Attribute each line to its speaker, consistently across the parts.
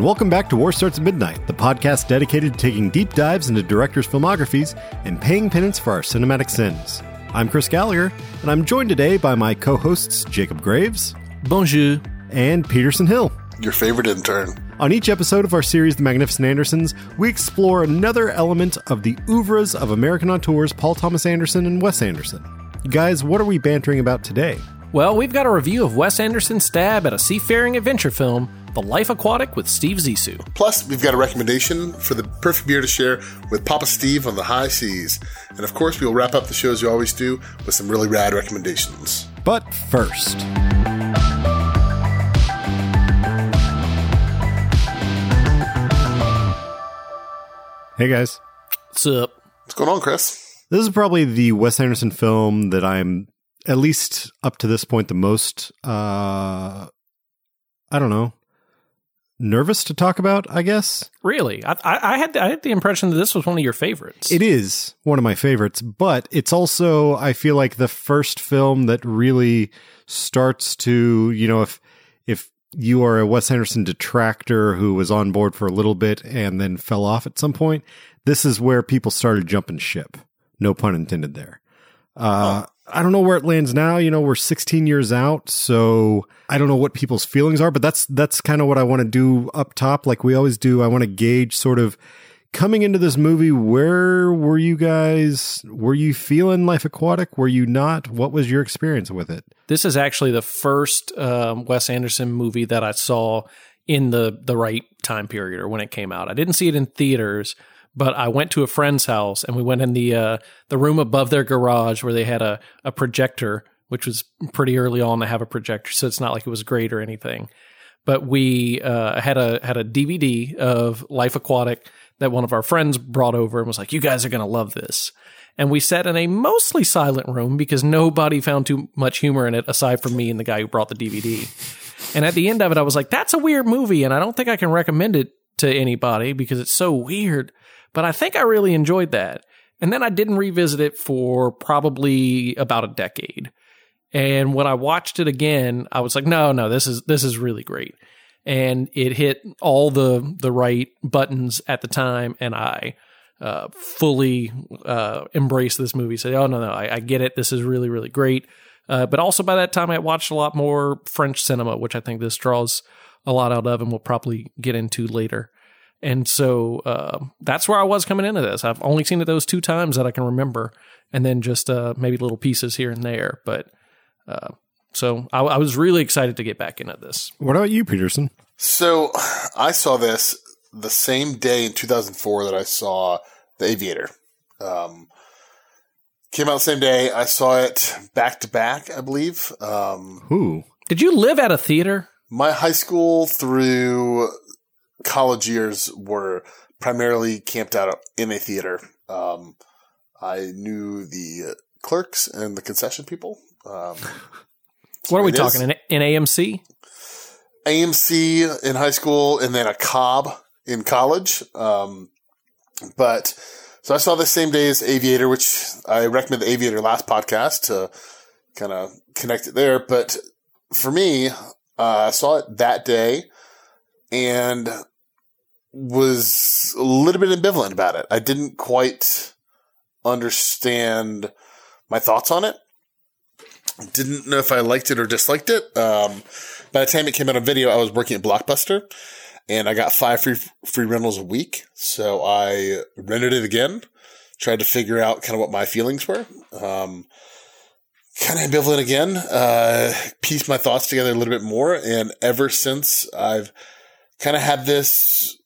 Speaker 1: and welcome back to War Starts at Midnight, the podcast dedicated to taking deep dives into directors' filmographies and paying penance for our cinematic sins. I'm Chris Gallagher, and I'm joined today by my co hosts Jacob Graves.
Speaker 2: Bonjour.
Speaker 1: And Peterson Hill.
Speaker 3: Your favorite intern.
Speaker 1: On each episode of our series, The Magnificent Andersons, we explore another element of the oeuvres of American auteurs Paul Thomas Anderson and Wes Anderson. Guys, what are we bantering about today?
Speaker 2: Well, we've got a review of Wes Anderson's stab at a seafaring adventure film, The Life Aquatic with Steve Zissou.
Speaker 3: Plus, we've got a recommendation for the perfect beer to share with Papa Steve on the high seas. And of course, we'll wrap up the shows you always do with some really rad recommendations.
Speaker 1: But first. Hey guys.
Speaker 2: What's up?
Speaker 3: What's going on, Chris?
Speaker 1: This is probably the Wes Anderson film that I'm at least up to this point the most uh I don't know nervous to talk about, I guess.
Speaker 2: Really? I, I, I had I had the impression that this was one of your favorites.
Speaker 1: It is one of my favorites, but it's also I feel like the first film that really starts to, you know, if if you are a Wes Anderson detractor who was on board for a little bit and then fell off at some point, this is where people started jumping ship. No pun intended there. Uh, oh. I don't know where it lands now. You know, we're 16 years out, so I don't know what people's feelings are, but that's that's kind of what I want to do up top, like we always do. I want to gauge sort of coming into this movie. Where were you guys? Were you feeling Life Aquatic? Were you not? What was your experience with it?
Speaker 2: This is actually the first um, Wes Anderson movie that I saw in the the right time period or when it came out. I didn't see it in theaters but I went to a friend's house and we went in the uh, the room above their garage where they had a, a projector, which was pretty early on to have a projector, so it's not like it was great or anything. But we uh, had a had a DVD of Life Aquatic that one of our friends brought over and was like, "You guys are gonna love this." And we sat in a mostly silent room because nobody found too much humor in it aside from me and the guy who brought the DVD. And at the end of it, I was like, "That's a weird movie, and I don't think I can recommend it to anybody because it's so weird." But I think I really enjoyed that. And then I didn't revisit it for probably about a decade. And when I watched it again, I was like, no, no, this is this is really great. And it hit all the the right buttons at the time, and I uh, fully uh, embraced this movie. Say, oh no, no, I, I, get it. This is really, really great. Uh, but also by that time, I watched a lot more French cinema, which I think this draws a lot out of, and we'll probably get into later. And so uh, that's where I was coming into this. I've only seen it those two times that I can remember, and then just uh, maybe little pieces here and there. But uh, so I, I, was really excited to get back into this.
Speaker 1: What about you, Peterson?
Speaker 3: So I saw this the same day in 2004 that I saw The Aviator. Um, came out the same day. I saw it back to back, I believe. Um,
Speaker 1: Who?
Speaker 2: Did you live at a theater?
Speaker 3: My high school through college years were primarily camped out in a theater. Um, I knew the clerks and the concession people. Um,
Speaker 2: what are we talking in, in AMC?
Speaker 3: AMC in high school, and then a Cobb in college. Um, but so I saw the same day as Aviator, which I recommend the Aviator last podcast to kind of connect it there. But for me, uh, I saw it that day, and was a little bit ambivalent about it. I didn't quite understand my thoughts on it. Didn't know if I liked it or disliked it. Um, by the time it came out on video, I was working at Blockbuster and I got five free, free rentals a week. So I rented it again, tried to figure out kind of what my feelings were. Um, kind of ambivalent again, uh, pieced my thoughts together a little bit more. And ever since I've kind of had this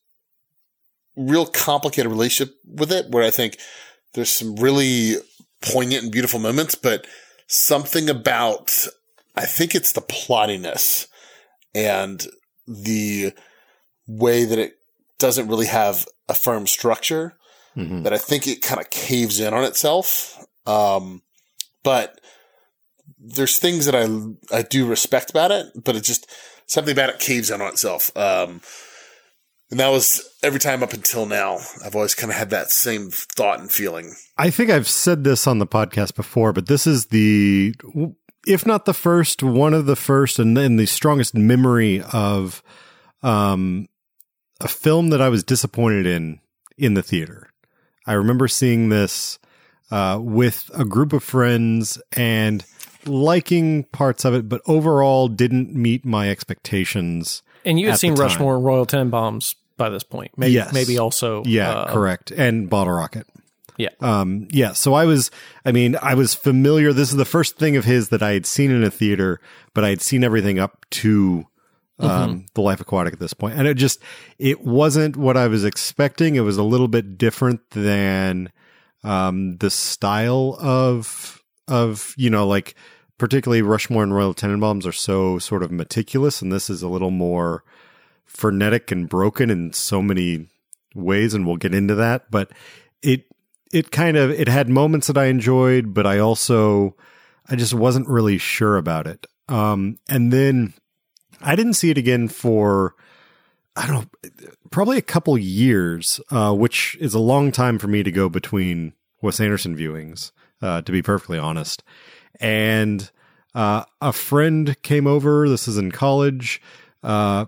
Speaker 3: real complicated relationship with it where I think there's some really poignant and beautiful moments, but something about, I think it's the plottiness and the way that it doesn't really have a firm structure mm-hmm. that I think it kind of caves in on itself. Um, but there's things that I, I do respect about it, but it just, something about it caves in on itself. Um, and that was every time up until now. I've always kind of had that same thought and feeling.
Speaker 1: I think I've said this on the podcast before, but this is the, if not the first, one of the first and then the strongest memory of um, a film that I was disappointed in in the theater. I remember seeing this uh, with a group of friends and liking parts of it, but overall didn't meet my expectations.
Speaker 2: And you had seen. Rushmore and Royal Tenenbaums by this point. Maybe,
Speaker 1: Yes.
Speaker 2: maybe also.
Speaker 1: Yeah,
Speaker 2: uh,
Speaker 1: correct. And Bottle Rocket.
Speaker 2: Yeah.
Speaker 1: Um, yeah. So I was, I mean, I was familiar. This is the first thing of his that I had seen in a theater, but I had seen everything up to um, the Life Aquatic at this point, and it just it wasn't what I was expecting. It was a little bit different than um, the style of of you know like particularly Rushmore and Royal Tenenbaums are so sort of meticulous, and this is a little more frenetic and broken in so many ways, and we'll get into that. But it it kind of it had moments that I enjoyed, but I also I just wasn't really sure about it. Um, and then I didn't see it again for I don't know, probably a couple years, uh, which is a long time for me to go between Wes Anderson viewings, uh, to be perfectly honest. And uh, a friend came over. This is in college, uh,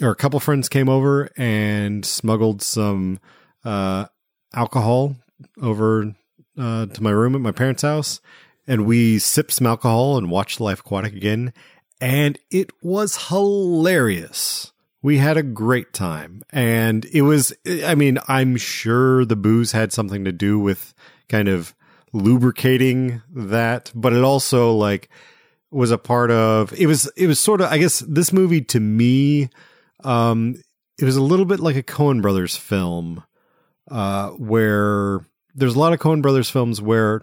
Speaker 1: or a couple friends came over and smuggled some uh, alcohol over uh, to my room at my parents' house, and we sipped some alcohol and watched Life Aquatic again, and it was hilarious. We had a great time, and it was. I mean, I'm sure the booze had something to do with kind of lubricating that, but it also like was a part of. It was. It was sort of. I guess this movie to me, um, it was a little bit like a Coen Brothers film uh, where there's a lot of Coen Brothers films where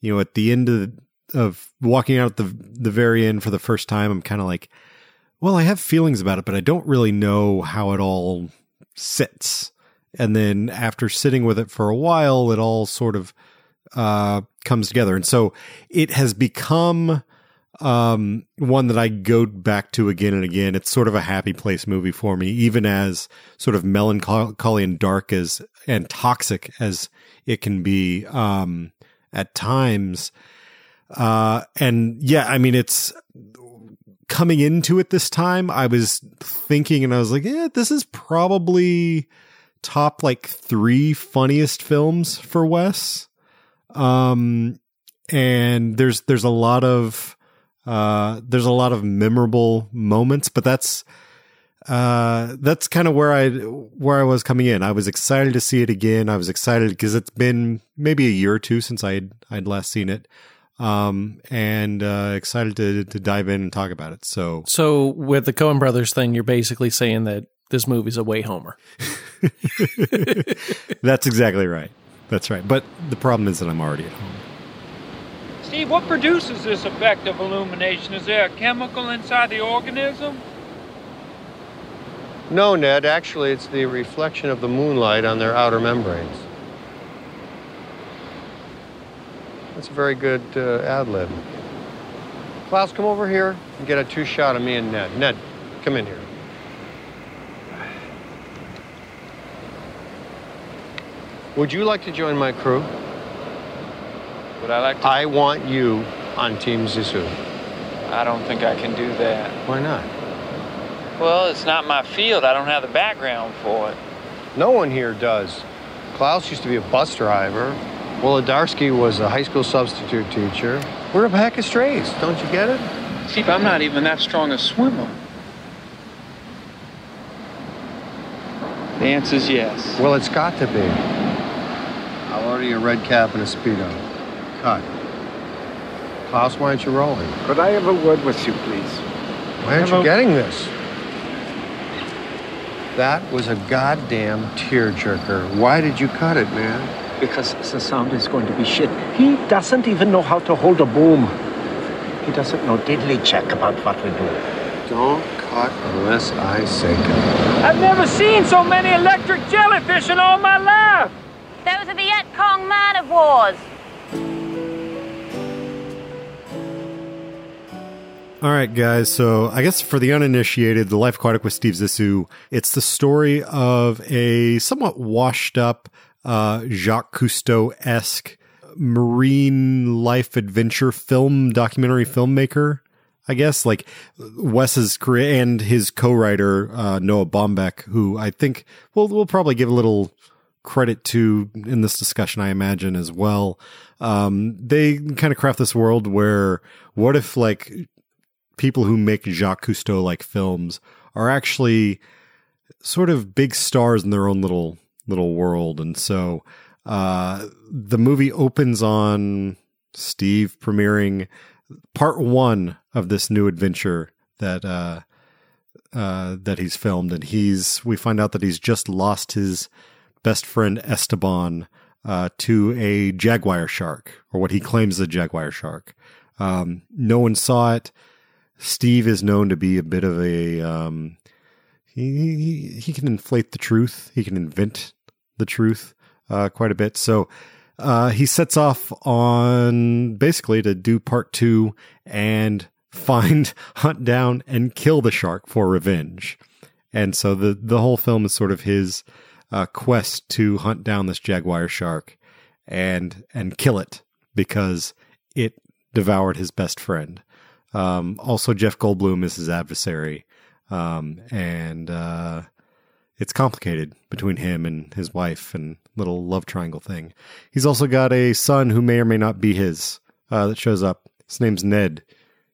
Speaker 1: you know at the end of of walking out the the very end for the first time, I'm kind of like, well, I have feelings about it, but I don't really know how it all sits. And then after sitting with it for a while, it all sort of uh, comes together, and so it has become um, one that I go back to again and again. It's sort of a happy place movie for me, even as sort of melancholy and dark as and toxic as it can be um, at times. Uh, and yeah, I mean, it's coming into it this time. I was thinking, and I was like, yeah, this is probably top like three funniest films for Wes. Um, and there's there's a lot of uh, there's a lot of memorable moments, but that's uh, that's kind of where I where I was coming in. I was excited to see it again. I was excited because it's been maybe a year or two since I'd I'd last seen it, um, and uh, excited to to dive in and talk about it. So
Speaker 2: So with the Coen Brothers thing, you're basically saying that this movie's a way homer.
Speaker 1: that's exactly right. That's right. But the problem is that I'm already at home.
Speaker 4: Steve, what produces this effect of illumination? Is there a chemical inside the organism?
Speaker 5: No, Ned, actually, it's the reflection of the moonlight on their outer membranes. That's a very good uh, ad lib. Klaus, come over here and get a two shot of me and Ned. Ned, come in here. Would you like to join my crew?
Speaker 4: Would I like to?
Speaker 5: I want you on Team Zissou.
Speaker 4: I don't think I can do that.
Speaker 5: Why not?
Speaker 4: Well, it's not my field. I don't have the background for it.
Speaker 5: No one here does. Klaus used to be a bus driver. Wolodarski was a high school substitute teacher. We're a pack of strays, don't you get it?
Speaker 4: Steve, I'm not even that strong a swimmer. The answer's yes.
Speaker 5: Well, it's got to be. I'll order you a red cap and a Speedo. Cut. Klaus, why aren't you rolling?
Speaker 6: Could I have a word with you, please?
Speaker 5: Why aren't you
Speaker 6: Hello.
Speaker 5: getting this? That was a goddamn tearjerker. Why did you cut it, man?
Speaker 6: Because the sound is going to be shit. He doesn't even know how to hold a boom. He doesn't know diddly check about what we do.
Speaker 5: Don't cut unless I say cut.
Speaker 4: I've never seen so many electric jellyfish in all my life.
Speaker 7: Those are the Viet Cong man of wars.
Speaker 1: All right, guys. So I guess for the uninitiated, The Life Aquatic with Steve Zissou, it's the story of a somewhat washed up uh, Jacques Cousteau esque marine life adventure film documentary filmmaker I guess like Wes's career and his co-writer uh, Noah Baumbach, who I think we'll we'll probably give a little credit to in this discussion, I imagine as well. Um, they kind of craft this world where what if like people who make Jacques Cousteau like films are actually sort of big stars in their own little little world, and so uh, the movie opens on Steve premiering part one of this new adventure that uh, uh, that he's filmed, and he's we find out that he's just lost his best friend Esteban uh, to a jaguar shark, or what he claims is a jaguar shark. Um, no one saw it. Steve is known to be a bit of a um, he, he he can inflate the truth. He can invent the truth uh, quite a bit. So uh, he sets off on basically to do part two and find, hunt down, and kill the shark for revenge. And so the the whole film is sort of his uh, quest to hunt down this jaguar shark and and kill it because it devoured his best friend. Um, also, Jeff Goldblum is his adversary, um, and uh, it's complicated between him and his wife and little love triangle thing. He's also got a son who may or may not be his uh, that shows up. His name's Ned.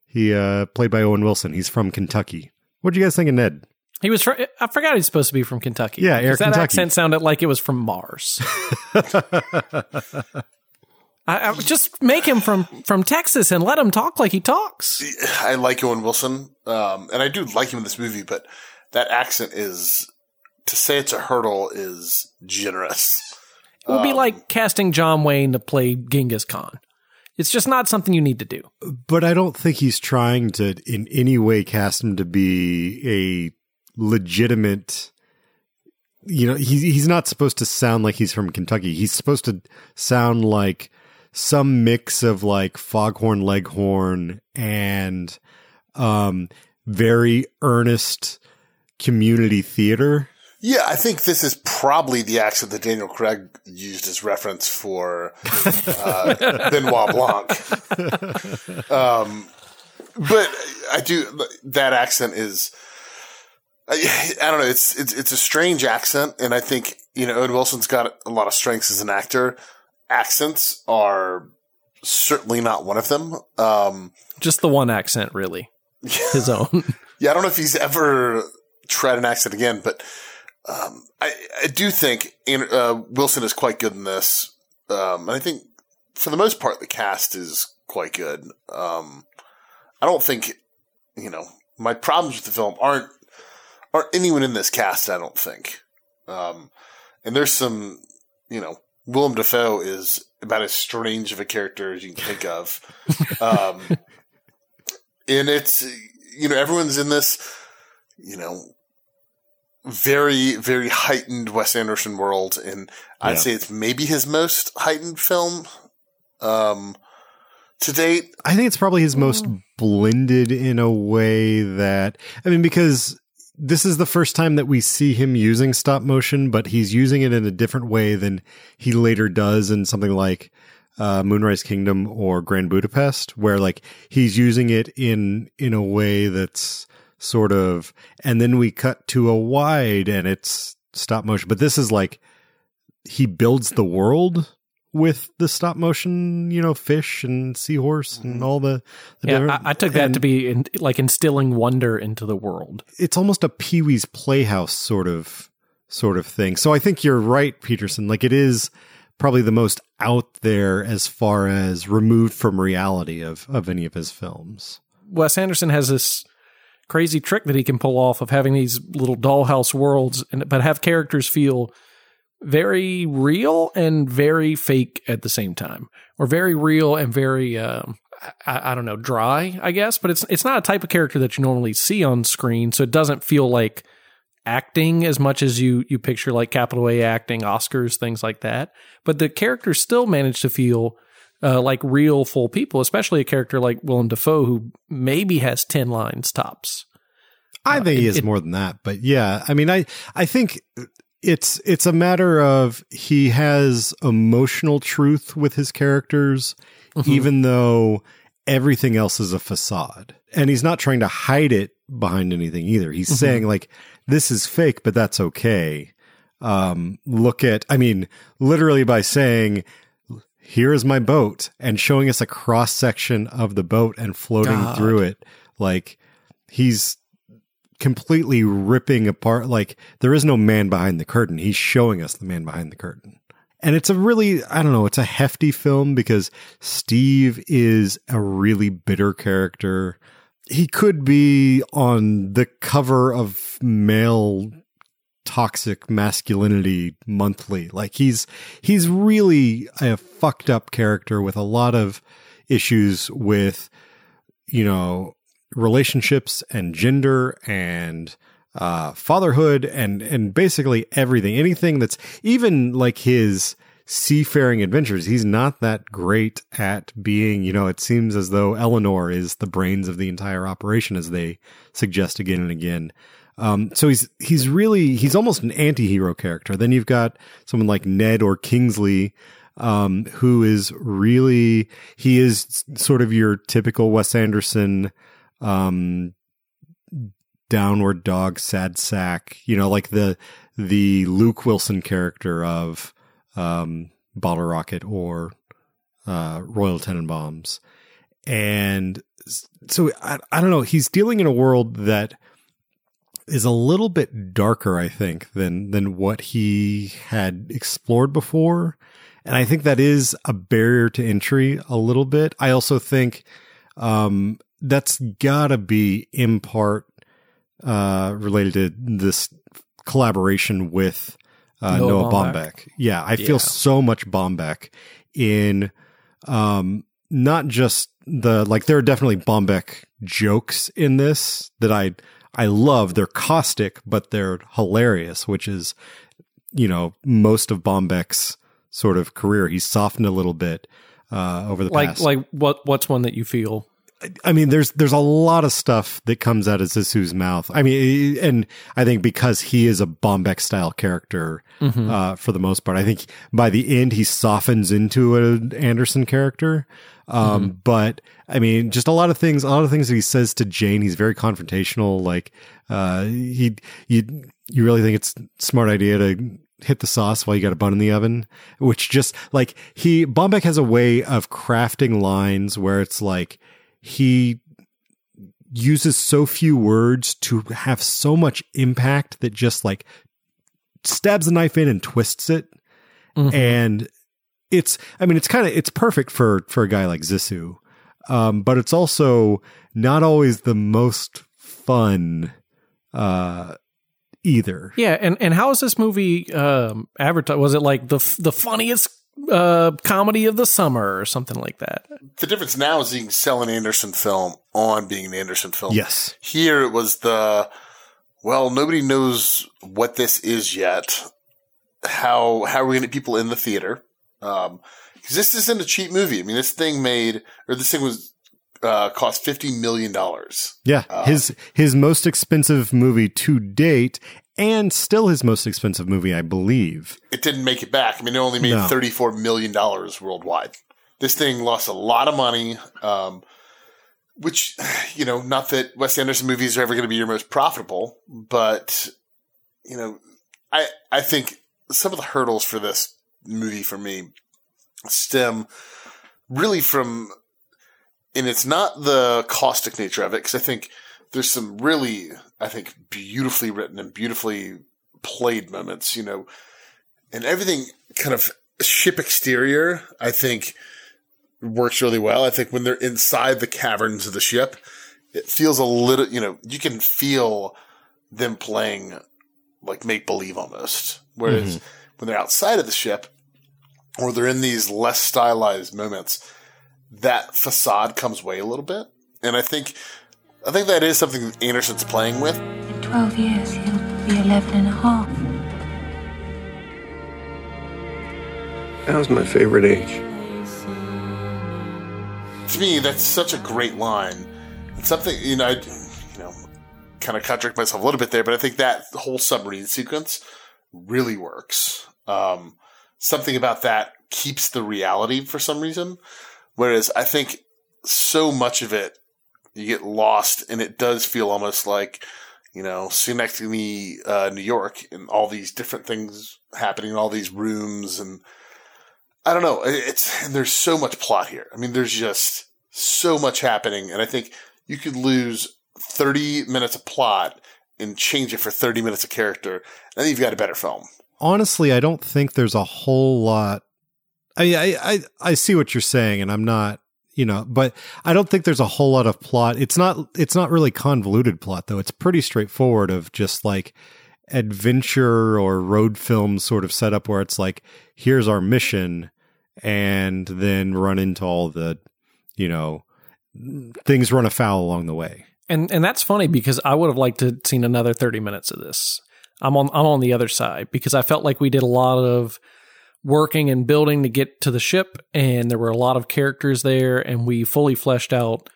Speaker 1: He uh, played by Owen Wilson. He's from Kentucky. What do you guys think of Ned?
Speaker 2: He was. From, I forgot he's supposed to be from Kentucky.
Speaker 1: Yeah, Air
Speaker 2: that accent sounded like it was from Mars. I, I just make him from from Texas and let him talk like he talks.
Speaker 3: I like Owen Wilson, um, and I do like him in this movie, but that accent is to say it's a hurdle is generous.
Speaker 2: It would be like casting John Wayne to play Genghis Khan. It's just not something you need to do.
Speaker 1: But I don't think he's trying to in any way cast him to be a legitimate you know, he's he's not supposed to sound like he's from Kentucky. He's supposed to sound like some mix of like foghorn leghorn and um very earnest community theater.
Speaker 3: Yeah, I think this is probably the accent that Daniel Craig used as reference for uh, Benoit Blanc. Um, but I do that accent is. I, I don't know. It's, it's it's a strange accent, and I think you know Owen Wilson's got a lot of strengths as an actor. Accents are certainly not one of them. Um,
Speaker 2: Just the one accent, really, his own.
Speaker 3: yeah, I don't know if he's ever tried an accent again, but um, I, I do think uh, Wilson is quite good in this. Um, and I think for the most part, the cast is quite good. Um, I don't think, you know, my problems with the film aren't, aren't anyone in this cast, I don't think. Um, and there's some, you know, Willem Dafoe is about as strange of a character as you can think of. um, and it's, you know, everyone's in this, you know, very, very heightened Wes Anderson world. And I'd
Speaker 1: Yeah.
Speaker 3: say it's maybe his most heightened film, um, to date.
Speaker 1: I think it's probably his most blended in a way that I mean because this is the first time that we see him using stop motion, but he's using it in a different way than he later does in something like uh, Moonrise Kingdom or Grand Budapest, where like he's using it in in a way that's sort of, and then we cut to a wide and it's stop motion. But this is like he builds the world with the stop motion, you know, fish and seahorse and mm-hmm. all the. the
Speaker 2: Yeah, I, I took that to be in, like instilling wonder into the world.
Speaker 1: It's almost a Pee Wee's Playhouse sort of sort of thing. So I think you're right, Peterson. Like it is probably the most out there as far as removed from reality of of any of his films.
Speaker 2: Wes Anderson has this crazy trick that he can pull off of having these little dollhouse worlds, and but have characters feel very real and very fake at the same time, or very real and very um, I, I don't know dry, I guess. But it's it's not a type of character that you normally see on screen, so it doesn't feel like acting as much as you you picture like capital A acting, Oscars, things like that. But the characters still manage to feel uh, like real full people, especially a character like Willem Dafoe, who maybe has 10 lines tops.
Speaker 1: I think he
Speaker 2: it-
Speaker 1: is
Speaker 2: it-
Speaker 1: more than that, but yeah, I mean, I I think it's it's a matter of he has emotional truth with his characters,
Speaker 2: Mm-hmm.
Speaker 1: even though everything else is a facade. And he's not trying to hide it behind anything either. He's saying like this is fake, but that's okay. Um, look at, I mean, literally by saying, here is my boat and showing us a cross section of the boat and floating
Speaker 2: God.
Speaker 1: through it. Like he's completely ripping apart. Like there is no man behind the curtain. He's showing us the man behind the curtain. And it's a really, I don't know, it's a hefty film because Steve is a really bitter character. He could be on the cover of male toxic masculinity monthly. Like he's he's really a fucked up character with a lot of issues with you know relationships and gender and uh fatherhood and and basically everything anything that's even like his seafaring adventures he's not that great at being you know it seems as though Eleanor is the brains of the entire operation as they suggest again and again um, so he's he's really he's almost an anti-hero character. Then you've got someone like Ned or Kingsley, um, who is really he is sort of your typical Wes Anderson, um, downward dog, sad sack. You know, like the the Luke Wilson character of um, Bottle Rocket or uh, Royal Tenenbaums, and so I, I don't know. He's dealing in a world that is a little bit darker, I think, than than what he had explored before. And I think that is a barrier to entry a little bit. I also think um, that's gotta be in part uh, related to this collaboration with uh,
Speaker 2: Noah
Speaker 1: Noah
Speaker 2: Baumbach.
Speaker 1: Baumbach. Yeah, I
Speaker 2: Yeah.
Speaker 1: feel so much Baumbach in um, not just the like. There are definitely Baumbach jokes in this that I I love. They're caustic, but they're hilarious, which is you know most of Baumbach's sort of career. He's softened a little bit uh, over the
Speaker 2: Like
Speaker 1: past.
Speaker 2: like what what's one that you feel
Speaker 1: I mean, there's there's a lot of stuff that comes out of Zissou's mouth. I mean, and I think because he is a Baumbach style character uh, for the most part, I think by the end he softens into an Anderson character. Um, But I mean, just a lot of things, a lot of things that he says to Jane. He's very confrontational. Like uh, he, you, you really think it's a smart idea to hit the sauce while you got a bun in the oven, which just like he Baumbach has a way of crafting lines where it's like he uses so few words to have so much impact that just like stabs a knife in and twists it. And it's, I mean, it's kind of, it's perfect for, for a guy like Zissou. Um, but it's also not always the most fun, uh, either.
Speaker 2: Yeah, and and how is this movie um advertised? Was it like the the funniest uh comedy of the summer or something like that?
Speaker 3: The difference now is you can sell an Anderson film on being an Anderson film.
Speaker 1: Yes.
Speaker 3: Here it was the, well, nobody knows what this is yet. How, how are we going to get people in the theater? Um, cause this isn't a cheap movie. I mean, this thing made, or this thing was, uh, cost $50 million.
Speaker 1: Yeah, his his most expensive movie to date, and still his most expensive movie, I believe.
Speaker 3: It didn't make it back. I mean, it only made
Speaker 1: No.
Speaker 3: $34 million worldwide. This thing lost a lot of money. Um, which, you know, not that Wes Anderson movies are ever going to be your most profitable, but, you know, I, I think some of the hurdles for this movie for me stem really from, and it's not the caustic nature of it, because I think there's some really, I think, beautifully written and beautifully played moments, you know, and everything kind of ship exterior, I think works really well. I think when they're inside the caverns of the ship, it feels a little, you know, you can feel them playing like make believe almost. Whereas mm-hmm. when they're outside of the ship or they're in these less stylized moments, that facade comes away a little bit. And I think, I think that is something that Anderson's playing with.
Speaker 8: In 12 years, he'll be 11 and a half.
Speaker 5: That was my favorite age.
Speaker 3: to me, that's such a great line. It's something, you know, I, you know, kind of contradict myself a little bit there, but I think that whole submarine sequence really works. Um, something about that keeps the reality for some reason. Whereas I think so much of it you get lost, and it does feel almost like you know Schenectady, uh, New York, and all these different things happening in all these rooms, and I don't know. It's and there's so much plot here. I mean, there's just so much happening, and I think you could lose 30 minutes of plot and change it for 30 minutes of character, and then you've got a better film.
Speaker 1: Honestly, I don't think there's a whole lot. I I I, I see what you're saying, and I'm not you know but i don't think there's a whole lot of plot. It's not it's not really convoluted plot though. It's pretty straightforward of just like adventure or road film sort of setup where it's like here's our mission and then run into all the you know things run afoul along the way.
Speaker 2: And and that's funny because I would have liked to have seen another 30 minutes of this. I'm on I'm on the other side because I felt like we did a lot of working and building to get to the ship and there were a lot of characters there and we fully fleshed out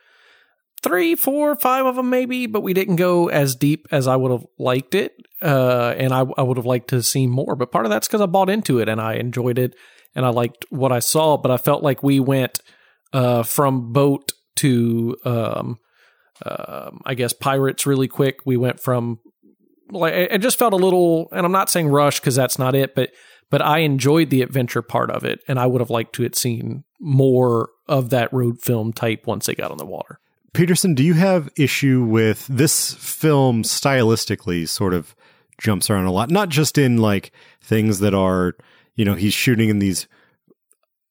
Speaker 2: three, four, five of them maybe, but we didn't go as deep as I would have liked it. Uh, and I, I would have liked to see more, but part of that's because I bought into it and I enjoyed it and I liked what I saw, but I felt like we went, uh, from boat to, um, um, I guess pirates really quick. We went from like it just felt a little, and I'm not saying rush because that's not it, but but I enjoyed the adventure part of it, and I would have liked to have seen more of that road film type once they got on the water.
Speaker 1: Peterson, do you have issue with this film stylistically sort of jumps around a lot? Not just in like things that are, you know, he's shooting in these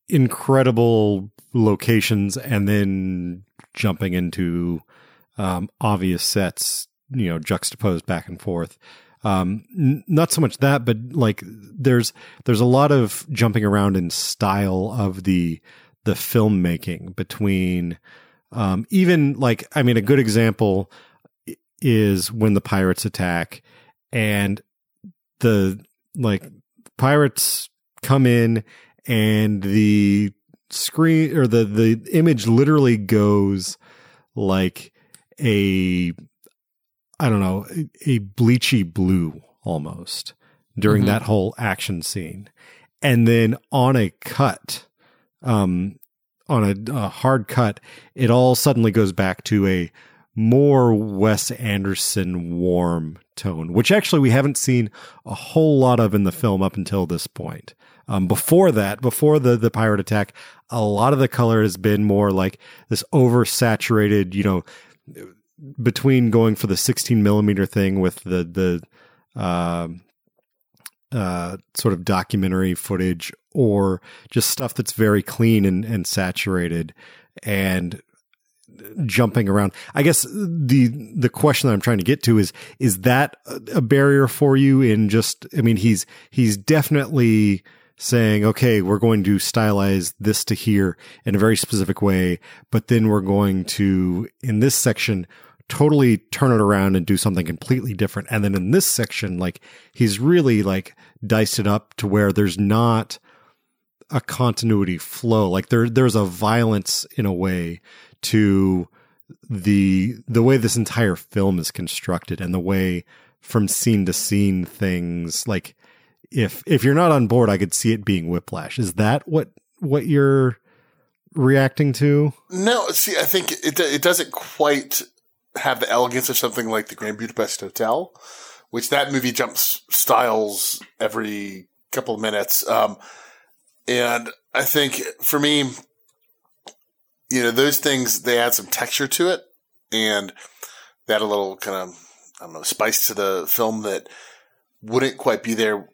Speaker 1: incredible locations and then jumping into um, obvious sets, you know, juxtaposed back and forth. Um, n- not so much that, but like there's there's a lot of jumping around in style of the the filmmaking between um, even like I mean a good example is when the pirates attack and the like pirates come in and the screen or the the image literally goes like a I don't know a, bleachy blue almost during
Speaker 2: Mhm.
Speaker 1: that whole action scene, and then on a cut, um, on a, a hard cut, it all suddenly goes back to a more Wes Anderson warm tone, which actually we haven't seen a whole lot of in the film up until this point. Um, before that, before the the pirate attack, a lot of the color has been more like this oversaturated, you know, between going for the 16 millimeter thing with the the um uh, sort of documentary footage or just stuff that's very clean and, and saturated and jumping around. I guess the the question that I'm trying to get to is is that a barrier for you in just I mean he's he's definitely saying okay we're going to stylize this to here in a very specific way but then we're going to in this section totally turn it around and do something completely different. And then in this section like he's really like diced it up to where there's not a continuity flow. Like there there's a violence in a way to the the way this entire film is constructed and the way from scene to scene things like if if you're not on board I could see it being whiplash. Is that what what you're reacting to?
Speaker 3: No, see, I think it it doesn't quite have the elegance of something like the Grand Budapest Hotel, which that movie jumps styles every couple of minutes. Um, and I think for me, you know, those things they add some texture to it, and add a little kind of I don't know spice to the film that wouldn't quite be there.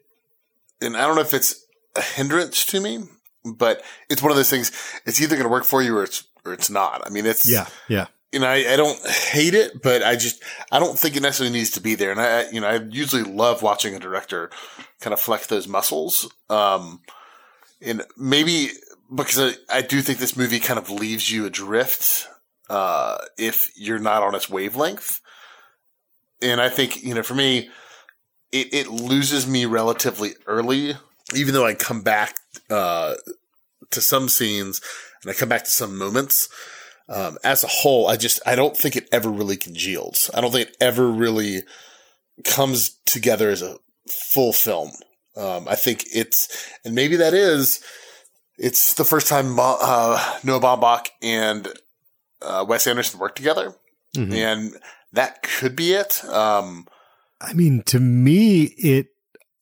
Speaker 3: And I don't know if it's a hindrance to me, but it's one of those things. It's either going to work for you or it's or it's not. I mean, it's
Speaker 1: yeah yeah
Speaker 3: you know, I, I don't hate it, but I just, I don't think it necessarily needs to be there. And I, you know, I usually love watching a director kind of flex those muscles. Um, and maybe because I, I do think this movie kind of leaves you adrift, uh, if you're not on its wavelength. And I think, you know, for me, it, it loses me relatively early, even though I come back, uh, to some scenes and I come back to some moments um, as a whole, I just I don't think it ever really congeals. I don't think it ever really comes together as a full film. Um, I think it's and maybe that is it's the first time uh, Noah Baumbach and uh, Wes Anderson work together,
Speaker 1: Mhm.
Speaker 3: and that could be it. Um,
Speaker 1: I mean, to me, it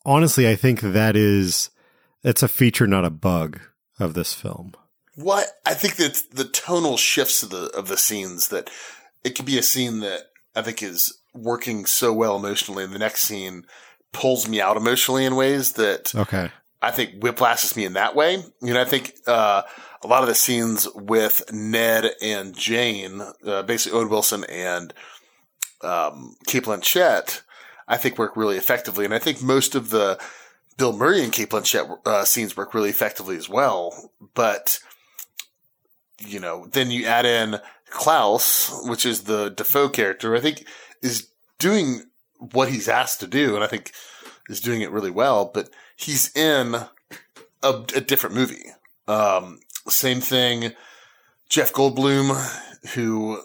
Speaker 1: honestly, I think that is it's a feature, not a bug of this film.
Speaker 3: What I think that the tonal shifts of the of the scenes that it could be a scene that I think is working so well emotionally, and the next scene pulls me out emotionally in ways that
Speaker 1: Okay.
Speaker 3: I think whiplashes me in that way. You know, I think uh, a lot of the scenes with Ned and Jane, uh, basically Owen Wilson and um, Cate Blanchett, I think work really effectively, and I think most of the Bill Murray and Cate Blanchett uh, scenes work really effectively as well. But you know, then you add in Klaus, which is the Dafoe character. I think is doing what he's asked to do, and I think is doing it really well. But he's in a, a different movie. Um, same thing. Jeff Goldblum, who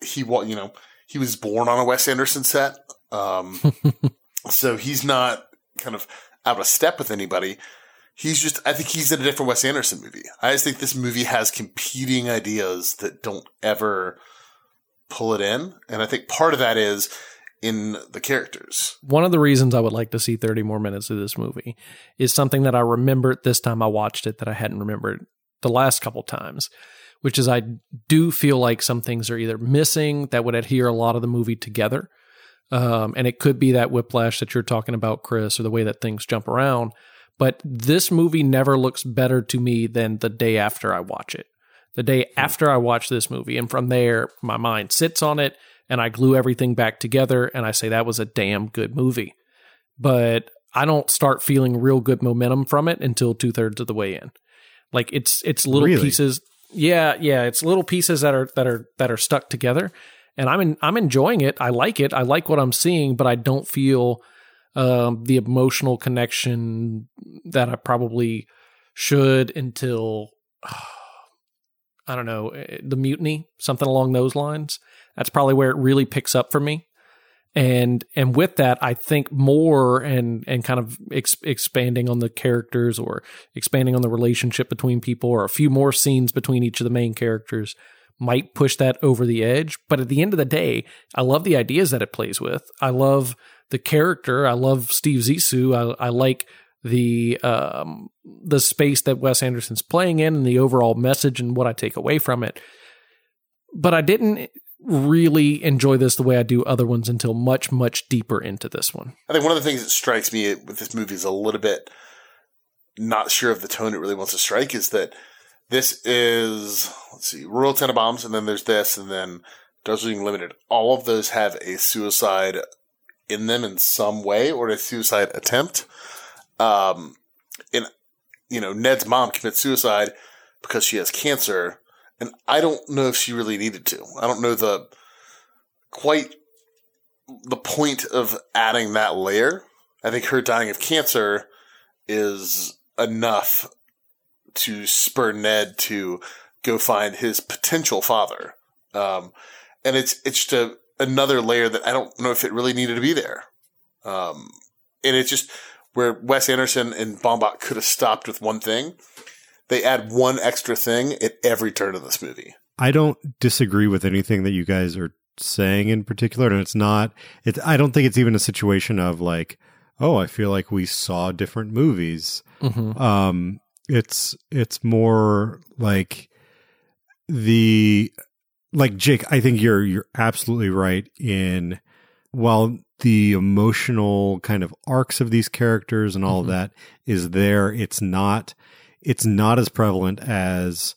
Speaker 3: he you know he was born on a Wes Anderson set, um, so he's not kind of out of step with anybody. He's just I think he's in a different Wes Anderson movie. I just think this movie has competing ideas that don't ever pull it in, and I think part of that is in the characters.
Speaker 2: One of the reasons I would like to see 30 more minutes of this movie is something that I remembered this time I watched it that I hadn't remembered the last couple times, which is I do feel like some things are either missing that would adhere a lot of the movie together. Um, and it could be that whiplash that you're talking about, Chris, or the way that things jump around. But this movie never looks better to me than the day after I watch it. The day hmm. after I watch this movie. And from there, my mind sits on it and I glue everything back together and I say that was a damn good movie. But I don't start feeling real good momentum from it until two thirds of the way in. Like it's it's little
Speaker 1: Really?
Speaker 2: pieces. Yeah, yeah, it's little pieces that are that are that are stuck together. And I'm in, I'm enjoying it. I like it. I like what I'm seeing, but I don't feel um, the emotional connection that I probably should until I don't know eh, the mutiny, something along those lines. That's probably where it really picks up for me. And and with that, I think more and and kind of ex- expanding on the characters or expanding on the relationship between people or a few more scenes between each of the main characters might push that over the edge. But at the end of the day, I love the ideas that it plays with. I love the character. I love Steve Zissou. I, I like the um, the space that Wes Anderson's playing in and the overall message and what I take away from it. But I didn't really enjoy this the way I do other ones until much much deeper into this one.
Speaker 3: I think one of the things that strikes me with this movie is a little bit not sure of the tone it really wants to strike is that this is let's see, Royal Tenenbaums, and then there's this, and then Darjeeling Limited. All of those have a suicide in them in some way or a suicide attempt. Um, and you know, Ned's mom commits suicide because she has cancer, and I don't know if she really needed to. I don't know the quite the point of adding that layer. I think her dying of cancer is enough to spur Ned to go find his potential father. Um, and it's it's just a, another layer that I don't know if it really needed to be there. Um, and it's just where Wes Anderson and Baumbach could have stopped with one thing. They add one extra thing at every turn of this movie.
Speaker 1: I don't disagree with anything that you guys are saying in particular, and it's not. It's. I don't think it's even a situation of like, oh, I feel like we saw different movies.
Speaker 2: Mm-hmm.
Speaker 1: Um, it's it's more like the like Jake. I think you're you're absolutely right in while the emotional kind of arcs of these characters and all of that is there. It's not it's not as prevalent as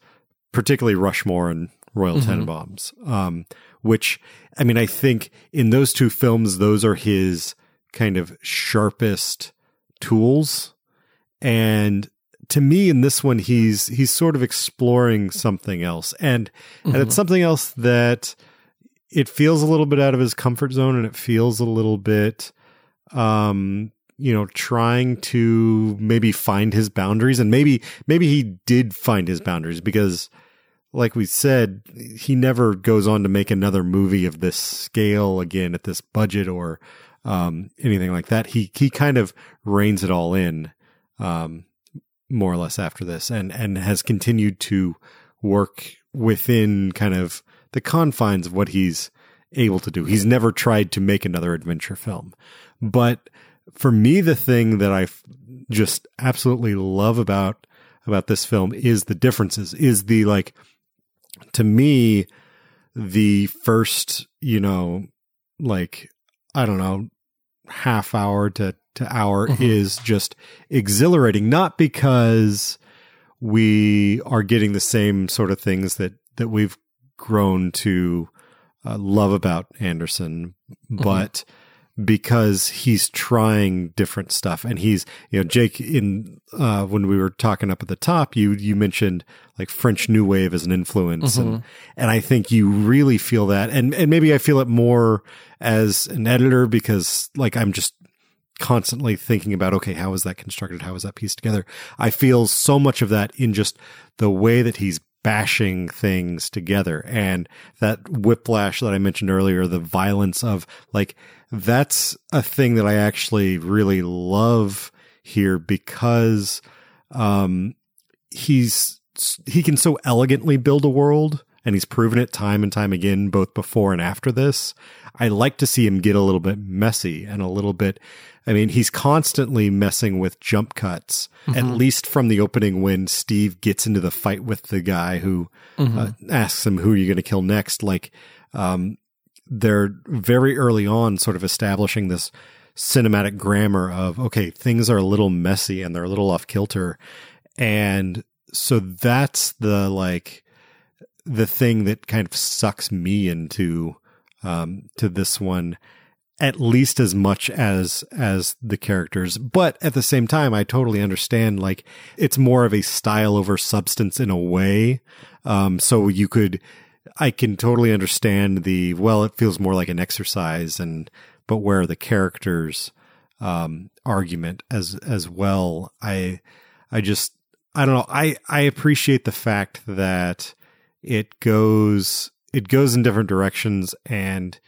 Speaker 1: particularly Rushmore and Royal
Speaker 2: Mhm.
Speaker 1: Tenenbaums. Um, which I mean, I think in those two films, those are his kind of sharpest tools. And to me, in this one, he's he's sort of exploring something else, and and
Speaker 2: Mhm.
Speaker 1: it's something else that it feels a little bit out of his comfort zone, and it feels a little bit, um, you know, trying to maybe find his boundaries, and maybe maybe he did find his boundaries because like we said, he never goes on to make another movie of this scale again at this budget or um, anything like that. He he kind of reins it all in, um, more or less after this, and and has continued to work within kind of the confines of what he's able to do. He's never tried to make another adventure film. But for me, the thing that I just absolutely love about about this film is the differences. Is the like to me the first you know like I don't know half hour to to hour is just exhilarating. Not because we are getting the same sort of things that that we've grown to uh, love about Anderson, but because he's trying different stuff. And he's you know Jake in uh when we were talking up at the top you you mentioned like French new wave as an influence and and I think you really feel that. And and maybe I feel it more as an editor because like I'm just constantly thinking about okay how is that constructed? How is that pieced together? I feel so much of that in just the way that he's bashing things together and that whiplash that i mentioned earlier the violence of like that's a thing that i actually really love here because um he's he can so elegantly build a world and he's proven it time and time again both before and after this. I like to see him get a little bit messy and a little bit i mean he's constantly messing with jump cuts at least from the opening when steve gets into the fight with the guy who uh, asks him who are you going to kill next? Like um they're very early on sort of establishing this cinematic grammar of okay things are a little messy and they're a little off kilter. And so that's the like the thing that kind of sucks me into um to this one at least as much as as the characters. But at the same time i totally understand like it's more of a style over substance in a way. Um so you could i can totally understand the well it feels more like an exercise and but where the characters um argument as as well. I i just i don't know. I i appreciate the fact that it goes it goes in different directions and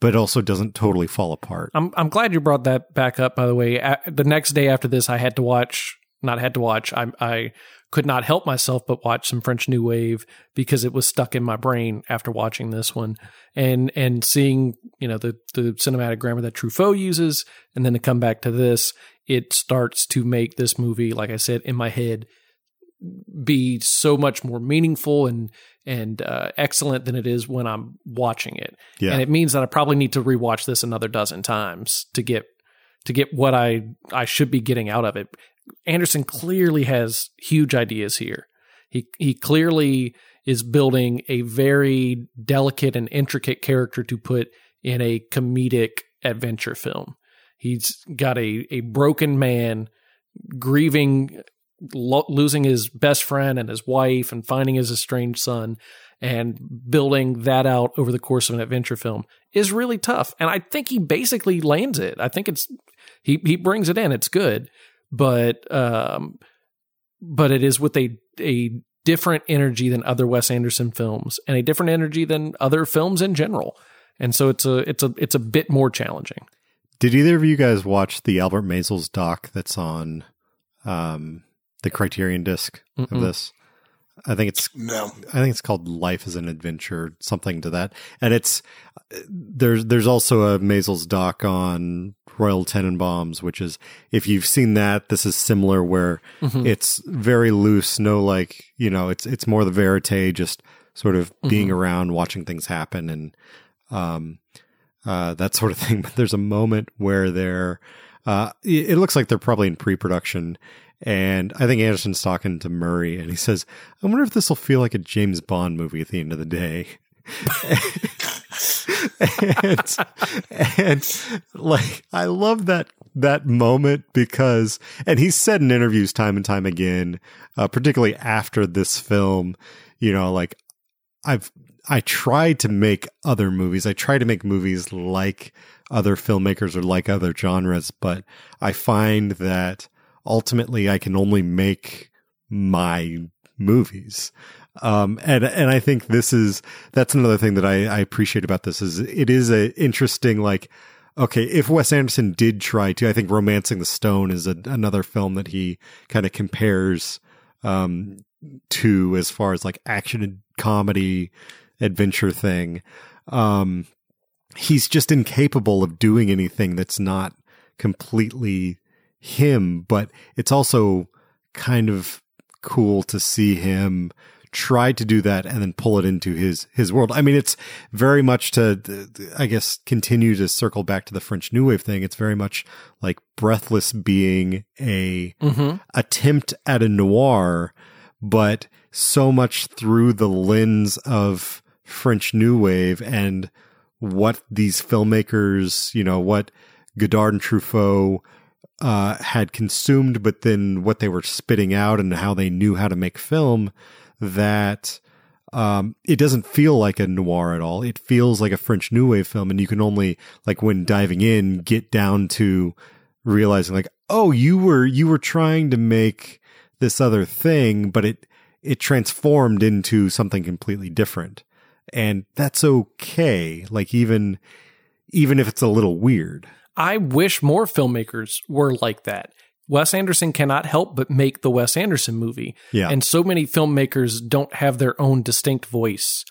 Speaker 1: but also doesn't totally fall apart.
Speaker 2: I'm I'm glad you brought that back up. By the way, A- the next day after this, I had to watch. Not had to watch. I I could not help myself but watch some French New Wave because it was stuck in my brain after watching this one and and seeing you know the the cinematic grammar that Truffaut uses, and then to come back to this, it starts to make this movie, like I said, in my head, be so much more meaningful and and uh, excellent than it is when I'm watching it.
Speaker 1: Yeah.
Speaker 2: And it means that I probably need to rewatch this another dozen times to get to get what I I should be getting out of it. Anderson clearly has huge ideas here. He he clearly is building a very delicate and intricate character to put in a comedic adventure film. He's got a a broken man grieving lo- losing his best friend and his wife and finding his estranged son and building that out over the course of an adventure film is really tough. And I think he basically lands it. I think it's he he brings it in. It's good, but um, but it is with a a different energy than other Wes Anderson films and a different energy than other films in general. And so it's a it's a it's a bit more challenging.
Speaker 1: Did either of you guys watch the Albert Maysles' doc that's on um, the Criterion disc of
Speaker 2: Mm-mm.
Speaker 1: this? I think it's
Speaker 3: No.
Speaker 1: I think it's called Life is an Adventure, something to that. And it's there's there's also a Maysles doc on Royal Tenenbaums, which is if you've seen that, this is similar where it's very loose, no like you know, it's it's more the verite, just sort of being around, watching things happen, and um, uh, that sort of thing. But there's a moment where they're uh, it it looks like they're probably in pre-production. And I think Anderson's talking to Murray and he says, I wonder if this will feel like a James Bond movie at the end of the day. and, and like, I love that, that moment because, and he's said in interviews time and time again, uh, particularly after this film, you know, like I've, I try to make other movies. I try to make movies like other filmmakers or like other genres, but I find that ultimately I can only make my movies. Um, and, and I think this is, that's another thing that I, I appreciate about this is it is a interesting, like, okay, if Wes Anderson did try to, I think Romancing the Stone is a, another film that he kind of compares, um, to as far as like action and comedy adventure thing. Um, he's just incapable of doing anything that's not completely him, but it's also kind of cool to see him try to do that and then pull it into his his world. I mean, it's very much to I guess continue to circle back to the French New Wave thing. It's very much like Breathless being a mm-hmm. attempt at a noir, but so much through the lens of French New Wave and what these filmmakers, you know, what Godard and Truffaut uh, had consumed, but then what they were spitting out and how they knew how to make film that um, it doesn't feel like a noir at all. It feels like a French New Wave film, and you can only like when diving in get down to realizing like, oh, you were you were trying to make this other thing, but it it transformed into something completely different, and that's okay. Like even even if it's a little weird.
Speaker 2: I wish more filmmakers were like that. Wes Anderson cannot help but make the Wes Anderson movie.
Speaker 1: Yeah.
Speaker 2: And so many filmmakers don't have their own distinct voice,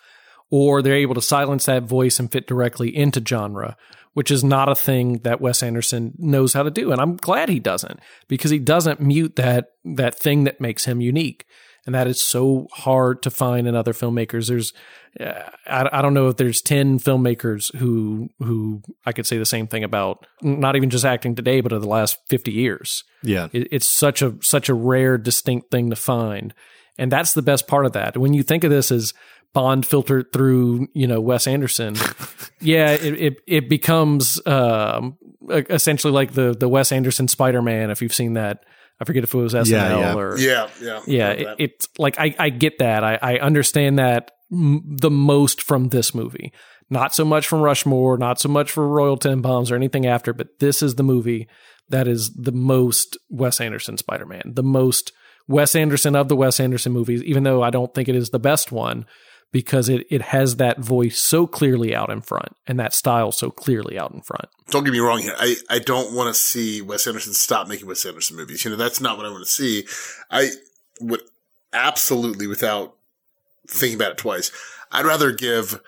Speaker 2: or they're able to silence that voice and fit directly into genre, which is not a thing that Wes Anderson knows how to do. And I'm glad he doesn't, because he doesn't mute that that thing that makes him unique. And that is so hard to find in other filmmakers. There's, uh, I, I don't know if there's 10 filmmakers who, who I could say the same thing about, not even just acting today, but of the last 50 years.
Speaker 1: Yeah.
Speaker 2: It, it's such a such a rare, distinct thing to find, and that's the best part of that. When you think of this as Bond filtered through, you know, Wes Anderson, yeah, it it, it becomes um, essentially like the the Wes Anderson Spider Man. If you've seen that, I forget if it was SNL
Speaker 1: yeah.
Speaker 2: or
Speaker 3: Yeah, yeah,
Speaker 2: yeah.
Speaker 3: Love
Speaker 2: It, it's like I I get that. I I understand that m- the most from this movie. Not so much from Rushmore, not so much for Royal Tenenbaums or anything after, but this is the movie that is the most Wes Anderson Spider Man, the most Wes Anderson of the Wes Anderson movies, even though I don't think it is the best one because it, it has that voice so clearly out in front and that style so clearly out in front.
Speaker 3: don't get me wrong here. I, I don't want to see Wes Anderson stop making Wes Anderson movies. You know, that's not what I want to see. I would absolutely, without thinking about it twice, I'd rather give,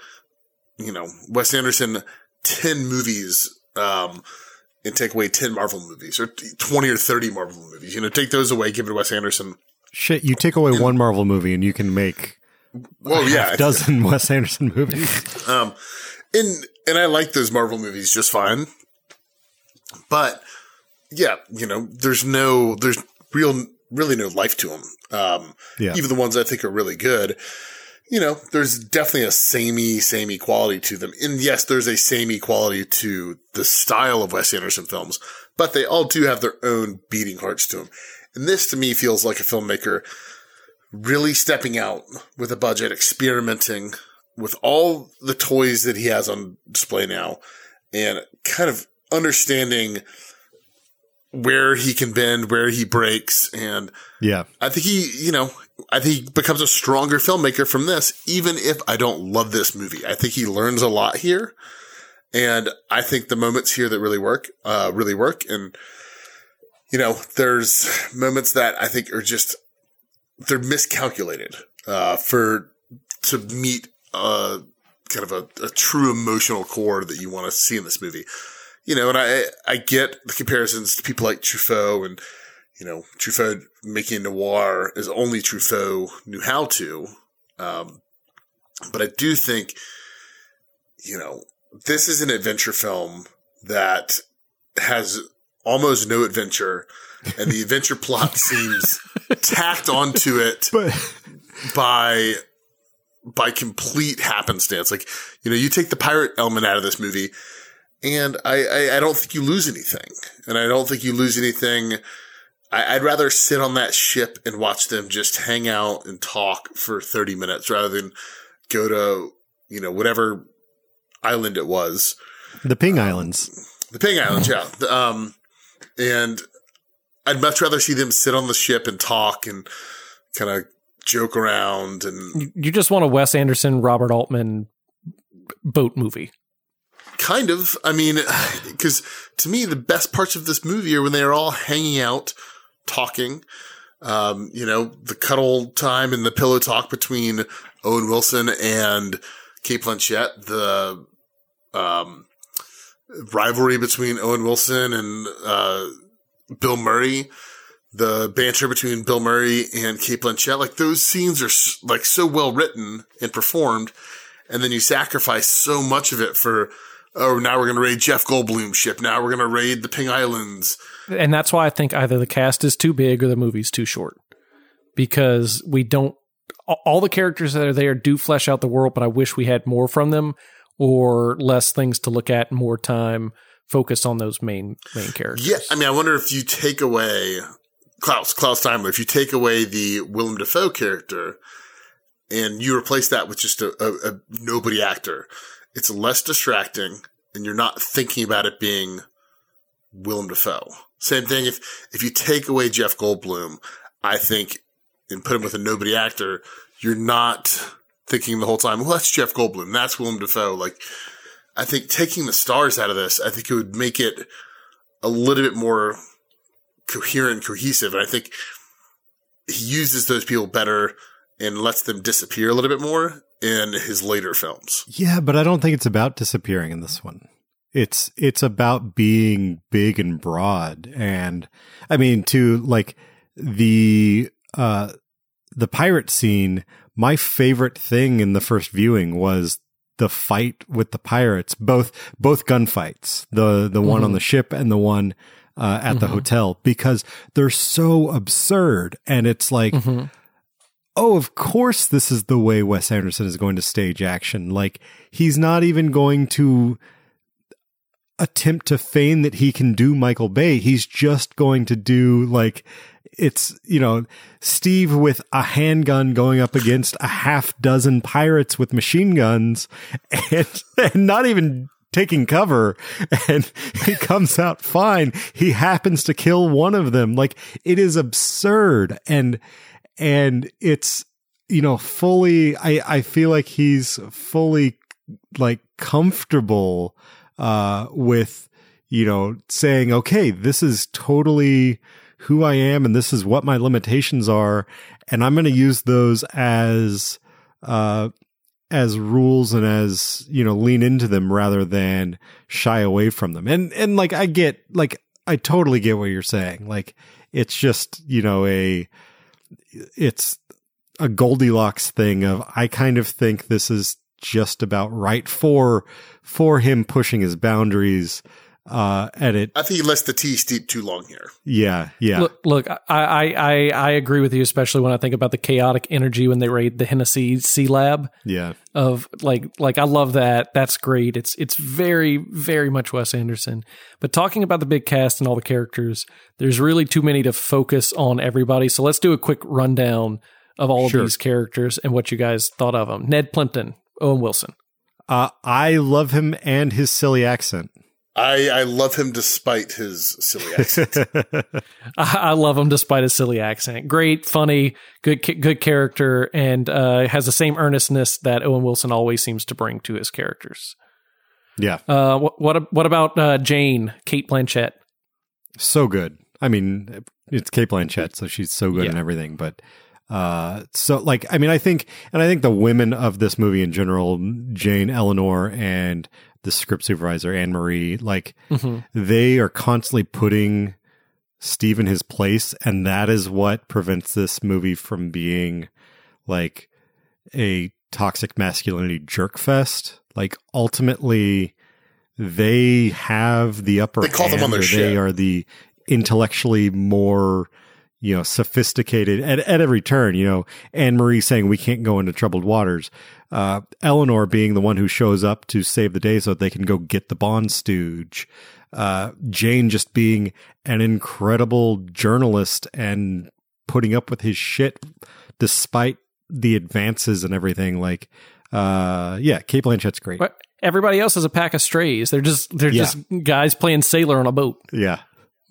Speaker 3: you know, Wes Anderson 10 movies, um, and take away 10 Marvel movies or 20 or 30 Marvel movies. You know, take those away, give it to Wes Anderson.
Speaker 1: Shit, you take away one Marvel movie and you can make
Speaker 3: Well, yeah.
Speaker 1: a dozen Wes Anderson movies.
Speaker 3: Um, and and I like those Marvel movies just fine, but yeah, you know, there's no, there's real, really no life to them. Um,
Speaker 1: Yeah.
Speaker 3: even the ones I think are really good, you know, there's definitely a samey, samey quality to them. And yes, there's a samey quality to the style of Wes Anderson films, but they all do have their own beating hearts to them. And this to me feels like a filmmaker really stepping out with a budget, experimenting with all the toys that he has on display now and kind of understanding where he can bend, where he breaks. And
Speaker 1: Yeah.
Speaker 3: I think he, you know, I think he becomes a stronger filmmaker from this, even if I don't love this movie. I think he learns a lot here. And I think the moments here that really work, uh, really work. And, you know, there's moments that I think are just, they're miscalculated, uh, for, to meet, uh, kind of a, a true emotional core that you want to see in this movie. You know, and I, I get the comparisons to people like Truffaut and, you know, Truffaut making a noir is only Truffaut knew how to. Um, but I do think, you know, this is an adventure film that has almost no adventure and the adventure plot seems tacked onto it
Speaker 1: But
Speaker 3: by by complete happenstance. Like, you know, you take the pirate element out of this movie, and I, I, I don't think you lose anything. And I don't think you lose anything. I, I'd rather sit on that ship and watch them just hang out and talk for 30 minutes rather than go to, you know, whatever island it was.
Speaker 1: the Ping Islands.
Speaker 3: The Ping Islands, yeah. Um, and I'd much rather see them sit on the ship and talk and kind of joke around and
Speaker 2: You just want a Wes Anderson, Robert Altman boat movie.
Speaker 3: kind of. I mean, because to me, the best parts of this movie are when they are all hanging out, talking. Um, you know, the cuddle time and the pillow talk between Owen Wilson and Cate Blanchett, the um, rivalry between Owen Wilson and uh, Bill Murray, the banter between Bill Murray and Cate Blanchett, like those scenes are like so well written and performed, and then you sacrifice so much of it for. Oh, now we're going to raid Jeff Goldblum's ship. Now we're going to raid the Ping Islands.
Speaker 2: and that's why I think either the cast is too big or the movie's too short because we don't all the characters that are there do flesh out the world, but I wish we had more from them or less things to look at, more time focused on those main main characters.
Speaker 3: Yeah, I mean, I wonder if you take away Klaus Klaus Daimler, if you take away the Willem Dafoe character and you replace that with just a, a, a nobody actor, it's less distracting, and you're not thinking about it being Willem Dafoe. Same thing if if you take away Jeff Goldblum, I think, and put him with a nobody actor, you're not thinking the whole time, well, that's Jeff Goldblum, that's Willem Dafoe. Like, I think taking the stars out of this, I think it would make it a little bit more coherent, cohesive. And I think he uses those people better and lets them disappear a little bit more in his later films.
Speaker 1: Yeah, but I don't think it's about disappearing in this one. It's it's about being big and broad and I mean to like the uh the pirate scene, my favorite thing in the first viewing was the fight with the pirates, both both gunfights, the the one on mm-hmm. the ship and the one uh, at the mm-hmm. hotel, because they're so absurd, and it's like, mm-hmm. oh, of course, this is the way Wes Anderson is going to stage action. Like he's not even going to attempt to feign that he can do Michael Bay. He's just going to do like it's you know Steve with a handgun going up against a half dozen pirates with machine guns and, and not even taking cover. And he comes out fine. He happens to kill one of them. Like it is absurd. And and it's you know fully i i feel like he's fully like comfortable uh with you know saying okay this is totally who I am and this is what my limitations are. And I'm going to use those as uh as rules and as you know lean into them rather than shy away from them. And and like I get like I totally get what you're saying. Like it's just you know a it's a Goldilocks thing of I kind of think this is just about right for for him pushing his boundaries uh and it
Speaker 3: I think he lets the tea steep too long here.
Speaker 1: yeah yeah
Speaker 2: Look, look, I, I, I, I agree with you, especially when I think about the chaotic energy when they raid the Hennessey Sea Lab.
Speaker 1: yeah
Speaker 2: Of like, like I love that. That's great. It's it's very, very much Wes Anderson. But talking about the big cast and all the characters, there's really too many to focus on everybody. So let's do a quick rundown of all
Speaker 1: Sure.
Speaker 2: of these characters and what you guys thought of them. Ned Plimpton, Owen Wilson.
Speaker 1: Uh, I love him and his silly accent.
Speaker 3: I, I love him despite his silly accent.
Speaker 2: I, I love him despite his silly accent. Great, funny, good, good character, and uh, has the same earnestness that Owen Wilson always seems to bring to his characters.
Speaker 1: yeah,
Speaker 2: Uh, what what, what about uh, Jane, Cate Blanchett?
Speaker 1: so good. I mean, it's Cate Blanchett, so she's so good
Speaker 2: Yeah.
Speaker 1: in everything. But uh, so like, I mean, I think, and I think the women of this movie in general, Jane, Eleanor, and the script supervisor Anne Marie, like they are constantly putting Steve in his place, and that is what prevents this movie from being like a toxic masculinity jerk fest. Like ultimately, they have the upper
Speaker 3: They call them
Speaker 1: hand,
Speaker 3: on their
Speaker 1: or
Speaker 3: shit.
Speaker 1: They are the intellectually more, you know, sophisticated at, at every turn. You know, Anne Marie saying we can't go into troubled waters. Uh, Eleanor being the one who shows up to save the day so that they can go get the Bond stooge. Uh, Jane just being an incredible journalist and putting up with his shit despite the advances and everything. Like, uh, yeah, Cate Blanchett's great.
Speaker 2: But everybody else is a pack of strays. They're just they're
Speaker 1: Yeah.
Speaker 2: just guys playing sailor on a boat.
Speaker 1: Yeah.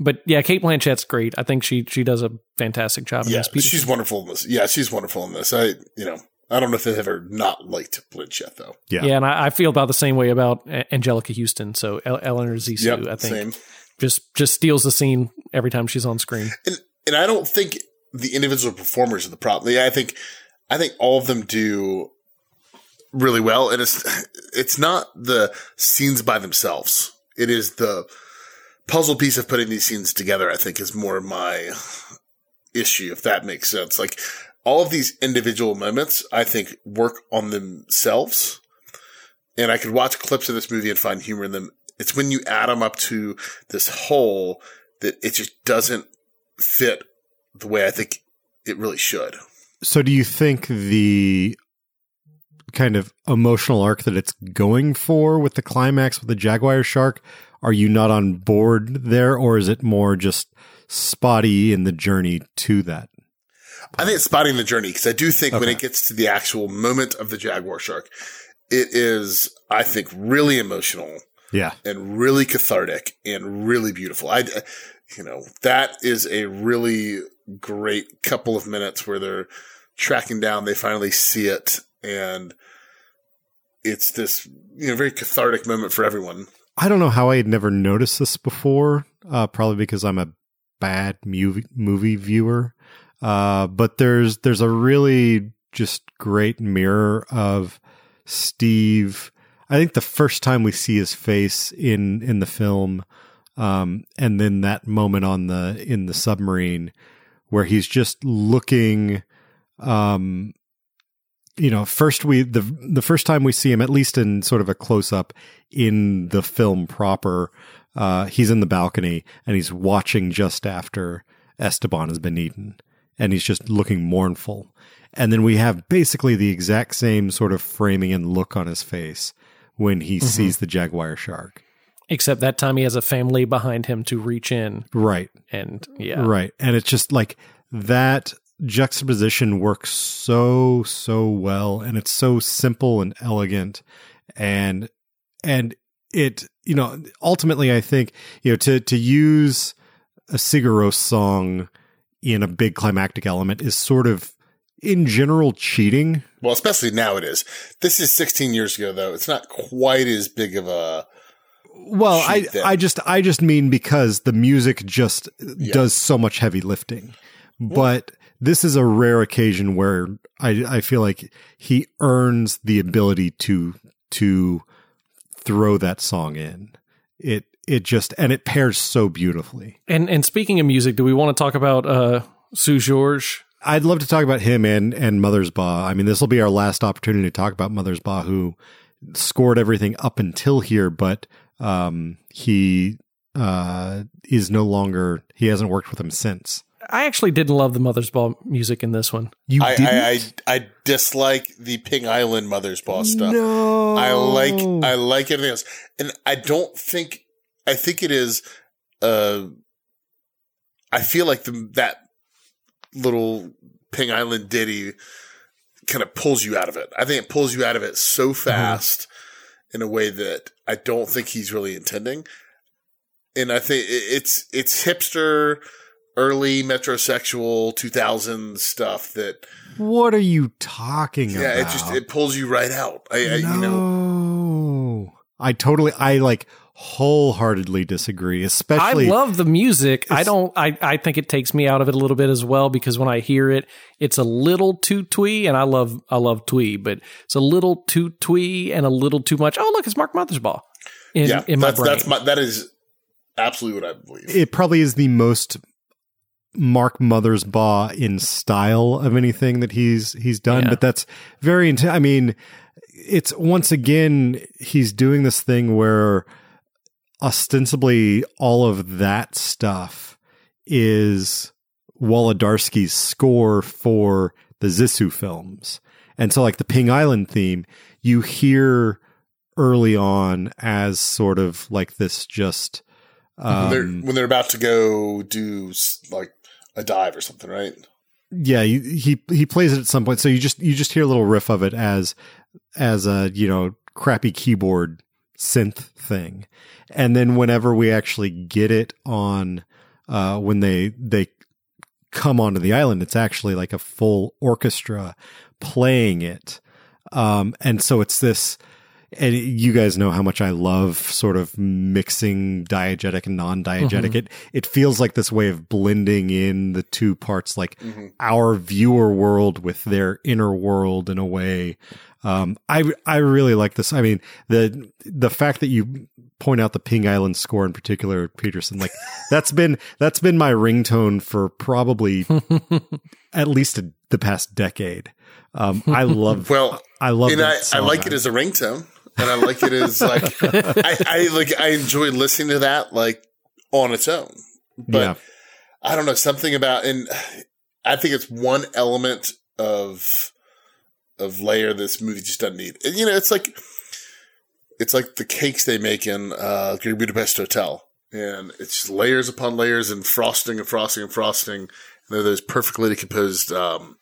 Speaker 2: But yeah, Cate Blanchett's great. I think she she does a fantastic job in
Speaker 3: yeah,
Speaker 2: this.
Speaker 3: She's wonderful in this. Yeah, she's wonderful in this. I, you know, I don't know if I've ever not liked Blanchett though.
Speaker 1: Yeah.
Speaker 2: yeah, and I, I feel about the same way about Anjelica Huston. So El- Eleanor Zissou,
Speaker 3: Yep,
Speaker 2: I think,
Speaker 3: same.
Speaker 2: just just steals the scene every time she's on screen.
Speaker 3: And and I don't think the individual performers are the problem. Yeah, I think I think all of them do really well. And it's, it's not the scenes by themselves. It is the puzzle piece of putting these scenes together, I think is more my issue, if that makes sense. Like all of these individual moments, I think work on themselves. And I could watch clips of this movie and find humor in them. It's when you add them up to this whole that it just doesn't fit the way I think it really should.
Speaker 1: So, do you think the kind of emotional arc that it's going for with the climax with the Jaguar shark, are you not on board there, or is it more just spotty in the journey to that?
Speaker 3: I think it's spotting the journey because I do think when it gets to the actual moment of the Jaguar shark, it is, I think, really emotional
Speaker 1: Yeah.
Speaker 3: and really cathartic and really beautiful. I, you know, that is a really great couple of minutes where they're tracking down. They finally see it, and it's this you know very cathartic moment for everyone.
Speaker 1: I don't know how I had never noticed this before. Uh, probably because I'm a bad movie movie viewer. Uh, but there's there's a really just great mirror of Steve. I think the first time we see his face in in the film, um, and then that moment on the in the submarine where he's just looking um you know first we the the first time we see him at least in sort of a close up in the film proper uh he's in the balcony and he's watching just after Esteban has been eaten and he's just looking mournful. And then we have basically the exact same sort of framing and look on his face when he sees the jaguar shark.
Speaker 2: Except that time he has a family behind him to reach in.
Speaker 1: Right.
Speaker 2: And yeah.
Speaker 1: Right. And it's just like that juxtaposition works so, so well. And it's so simple and elegant. And, and it, you know, ultimately, I think, you know, to, to use a Sigur song in a big climactic element is sort of in general cheating.
Speaker 3: Well, especially now it is. This is 16 years ago, though. It's not quite as big of a.
Speaker 1: Well, I, I just, I just mean because the music just does so much heavy lifting. But this is a rare occasion where I, I feel like he earns the ability to, to throw that song in. It, it just, and it pairs so beautifully.
Speaker 2: And and speaking of music, do we want to talk about uh Seu Jorge?
Speaker 1: I'd love to talk about him and, and Mothersbaugh. I mean, this will be our last opportunity to talk about Mothersbaugh, who scored everything up until here, but um, he uh, is no longer, he hasn't worked with him since.
Speaker 2: I actually didn't love the Mothersbaugh music in this one.
Speaker 1: You
Speaker 3: I,
Speaker 1: didn't?
Speaker 3: I, I I dislike the Ping Island Mothersbaugh stuff.
Speaker 1: No.
Speaker 3: I like I like everything else, and I don't think I think it is. Uh, I feel like the that little Ping Island ditty kind of pulls you out of it. I think it pulls you out of it so fast in a way that I don't think he's really intending. And I think it's it's hipster, early metrosexual, two thousands stuff that
Speaker 1: What are you talking
Speaker 3: yeah,
Speaker 1: about?
Speaker 3: Yeah it just it pulls you right out. I, I
Speaker 1: no.
Speaker 3: you know
Speaker 1: I totally, I like wholeheartedly disagree, especially.
Speaker 2: I love the music. I don't. I I think it takes me out of it a little bit as well because when I hear it, it's a little too twee, and I love I love twee, but it's a little too twee and a little too much. Oh, look, it's Mark Mothersbaugh in
Speaker 3: yeah,
Speaker 2: in my
Speaker 3: that's
Speaker 2: brain.
Speaker 3: that's my that is absolutely what I believe.
Speaker 1: it probably is the most Mark Mothersbaugh in style of anything that he's he's done,
Speaker 2: Yeah.
Speaker 1: but that's very intense. I mean, it's once again he's doing this thing where ostensibly all of that stuff is Wolodarsky's score for the Zissou films. And so like the Ping Island theme, you hear early on as sort of like this just
Speaker 3: when, they're,
Speaker 1: um,
Speaker 3: when they're about to go do like a dive or something, right?
Speaker 1: yeah he, he plays it at some point. So you just you just hear a little riff of it as as a you know crappy keyboard synth thing. And then whenever we actually get it on uh when they they come onto the island it's actually like a full orchestra playing it. Um and so it's this and you guys know how much I love sort of mixing diegetic and non-diegetic. It it feels like this way of blending in the two parts, like our viewer world with their inner world in a way. Um, I I really like this. I mean the the fact that you point out the Ping Island score in particular, Peterson, like that's been that's been my ringtone for probably at least a, the past decade. Um, I love
Speaker 3: Well,
Speaker 1: I love
Speaker 3: and
Speaker 1: that
Speaker 3: I, I like it as a ringtone, and I like it as like I, I like I enjoy listening to that like on its own. But
Speaker 1: yeah.
Speaker 3: I don't know something about, and I think it's one element of of layer this movie just doesn't need. And, you know, it's like it's like the cakes they make in uh, Great Budapest Hotel, and it's just layers upon layers and frosting and frosting and frosting. And they're those perfectly decomposed um,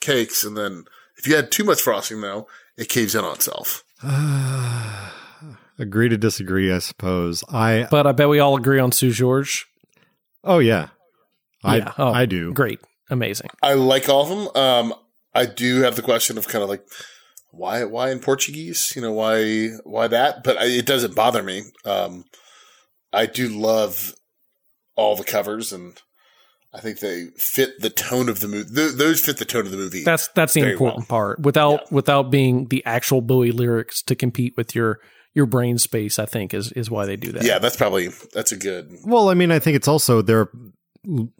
Speaker 3: cakes, and then if you add too much frosting, though, it caves in on itself.
Speaker 1: Agree to disagree, I suppose. I
Speaker 2: But I bet we all agree on Seu Jorge.
Speaker 1: oh yeah, I
Speaker 2: Yeah. Oh,
Speaker 1: I do.
Speaker 2: Great. Amazing.
Speaker 3: I like all of them. Um, I do have the question of kind of like why why in Portuguese? You know why why that? But I, it doesn't bother me. Um, I do love all the covers, and I think they fit the tone of the movie. Th- those fit the tone of the movie.
Speaker 2: That's that's the important
Speaker 3: well.
Speaker 2: part. Without without being the actual Bowie lyrics to compete with your your brain space, I think is is why they do that.
Speaker 3: yeah, that's probably that's a good.
Speaker 1: Well, I mean, I think it's also they're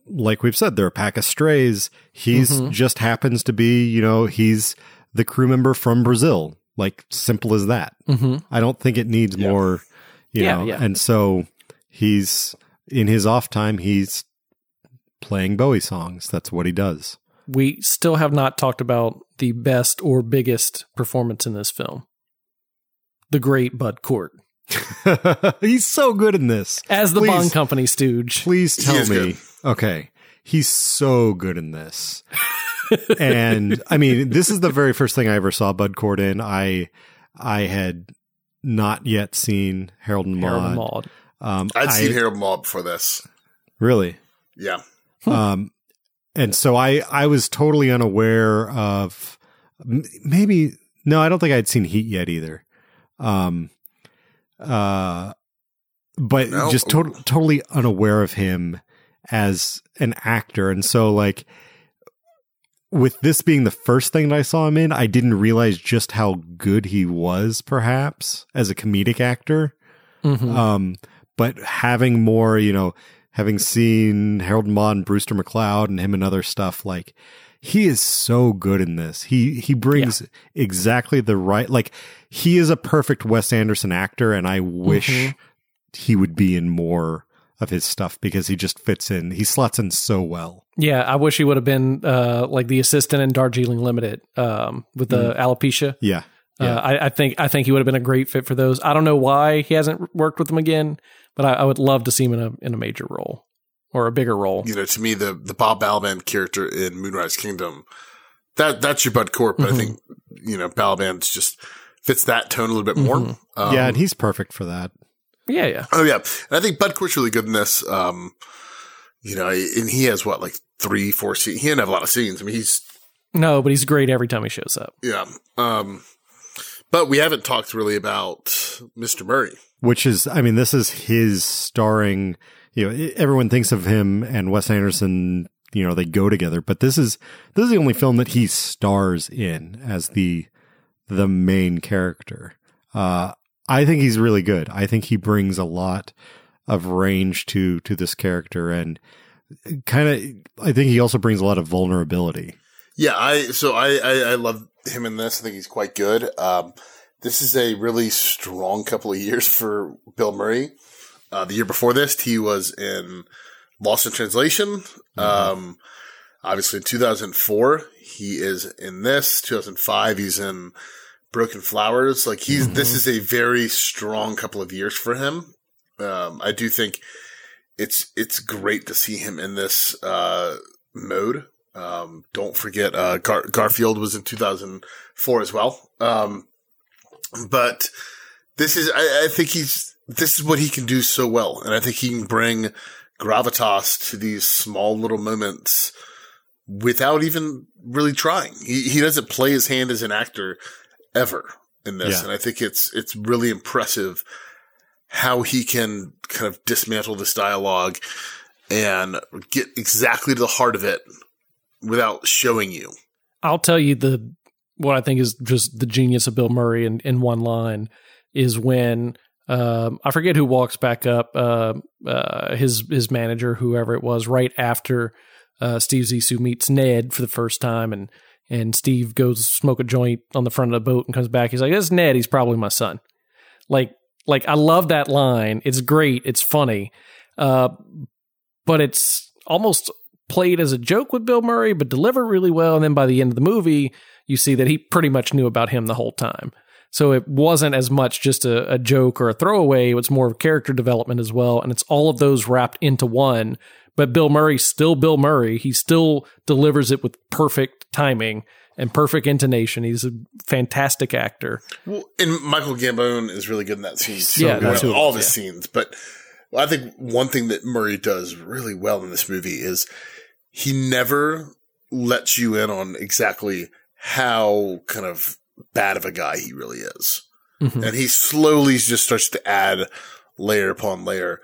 Speaker 1: like we've said, they're a pack of strays. He's
Speaker 2: Mhm.
Speaker 1: just happens to be, you know, he's the crew member from Brazil. Like simple as that.
Speaker 2: hmm
Speaker 1: I don't think it needs
Speaker 3: Yeah.
Speaker 1: more, you
Speaker 2: Yeah,
Speaker 1: know.
Speaker 2: yeah.
Speaker 1: And so he's in his off time, he's playing Bowie songs. That's what he does.
Speaker 2: We still have not talked about the best or biggest performance in this film. The great Bud Cort
Speaker 1: he's so good in this.
Speaker 2: as the
Speaker 1: Please.
Speaker 2: Bond Company stooge.
Speaker 1: Please tell me.
Speaker 3: good.
Speaker 1: Okay. He's so good in this. and I mean, this is the very first thing I ever saw Bud Cort in. I I had not yet seen Harold and
Speaker 2: Harold
Speaker 1: Maude.
Speaker 2: and Maude.
Speaker 1: Um,
Speaker 3: I'd
Speaker 1: I-
Speaker 3: seen Harold and Maude before this.
Speaker 1: Really?
Speaker 3: Yeah,
Speaker 1: um, and so I I was totally unaware of m- maybe no, I don't think I'd seen Heat yet either. Um, uh, but
Speaker 3: No.
Speaker 1: just to- totally unaware of him as an actor, and so like with this being the first thing that I saw him in, I didn't realize just how good he was, perhaps as a comedic actor.
Speaker 2: Mhm.
Speaker 1: Um, but having more, you know, having seen Harold Maude and Brewster McCloud and him and other stuff, like he is so good in this. He he brings exactly the right like he is a perfect Wes Anderson actor, and I wish
Speaker 2: Mhm.
Speaker 1: he would be in more of his stuff because he just fits in. He slots in so well.
Speaker 2: Yeah, I wish he would have been uh, like the assistant in Darjeeling Limited um, with the alopecia.
Speaker 1: Yeah.
Speaker 2: Uh,
Speaker 1: Yeah.
Speaker 2: I, I think I think he would have been a great fit for those. I don't know why he hasn't worked with them again, but I, I would love to see him in a in a major role or a bigger role.
Speaker 3: you know, to me, the the Bob Balaban character in Moonrise Kingdom, that that's your Bud Cort. But
Speaker 2: Mhm.
Speaker 3: I think you know Balaban's just fits that tone a little bit more.
Speaker 2: Mhm.
Speaker 3: Um,
Speaker 1: yeah, and he's perfect for that.
Speaker 2: Yeah, yeah.
Speaker 3: Oh yeah, and I think Bud Cort's really good in this. Um, you know, and he has what like three, four scenes. He didn't have a lot of scenes. I mean, he's
Speaker 2: No, but he's great every time he shows up.
Speaker 3: yeah. Um, but we haven't talked really about Mr. Murray.
Speaker 1: Which is i mean this is his starring you know everyone thinks of him and wes anderson you know they go together but this is this is the only film that he stars in as the the main character uh i think he's really good i think he brings a lot of range to to this character and kind of i think he also brings a lot of vulnerability
Speaker 3: Yeah, I so I, I I love him in this. I think he's quite good. Um, this is a really strong couple of years for Bill Murray. Uh, the year before this, he was in Lost in Translation. Um, obviously in 2004, he is in this. 2005, he's in Broken Flowers. Like he's, this is a very strong couple of years for him. Um, I do think it's, it's great to see him in this, uh, mode. Um, don't forget, uh, Gar- Garfield was in 2004 as well. Um, but this is, I, I think he's, this is what he can do so well. And I think he can bring gravitas to these small little moments without even really trying. He, he doesn't play his hand as an actor ever in this.
Speaker 1: Yeah.
Speaker 3: And I think it's, it's really impressive how he can kind of dismantle this dialogue and get exactly to the heart of it without showing you.
Speaker 2: I'll tell you the what I think is just the genius of Bill Murray in, in one line is when um, I forget who walks back up uh, uh, his his manager, whoever it was, right after uh, Steve Zissou meets Ned for the first time, and and Steve goes smoke a joint on the front of the boat and comes back. He's like, "That's Ned. He's probably my son." Like like I love that line. It's great. It's funny, uh, but it's almost played as a joke with Bill Murray, but delivered really well. And then by the end of the movie, you see that he pretty much knew about him the whole time. So it wasn't as much just a, a joke or a throwaway. It was more of character development as well. And it's all of those wrapped into one. But Bill Murray's still Bill Murray. He still delivers it with perfect timing and perfect intonation. He's a fantastic actor.
Speaker 3: Well, and Michael Gambon is really good in that scene. So
Speaker 2: Yeah, that's who-
Speaker 3: all his
Speaker 2: yeah.
Speaker 3: scenes. But I think one thing that Murray does really well in this movie is he never lets you in on exactly how kind of bad of a guy he really is.
Speaker 2: Mhm.
Speaker 3: And he slowly just starts to add layer upon layer.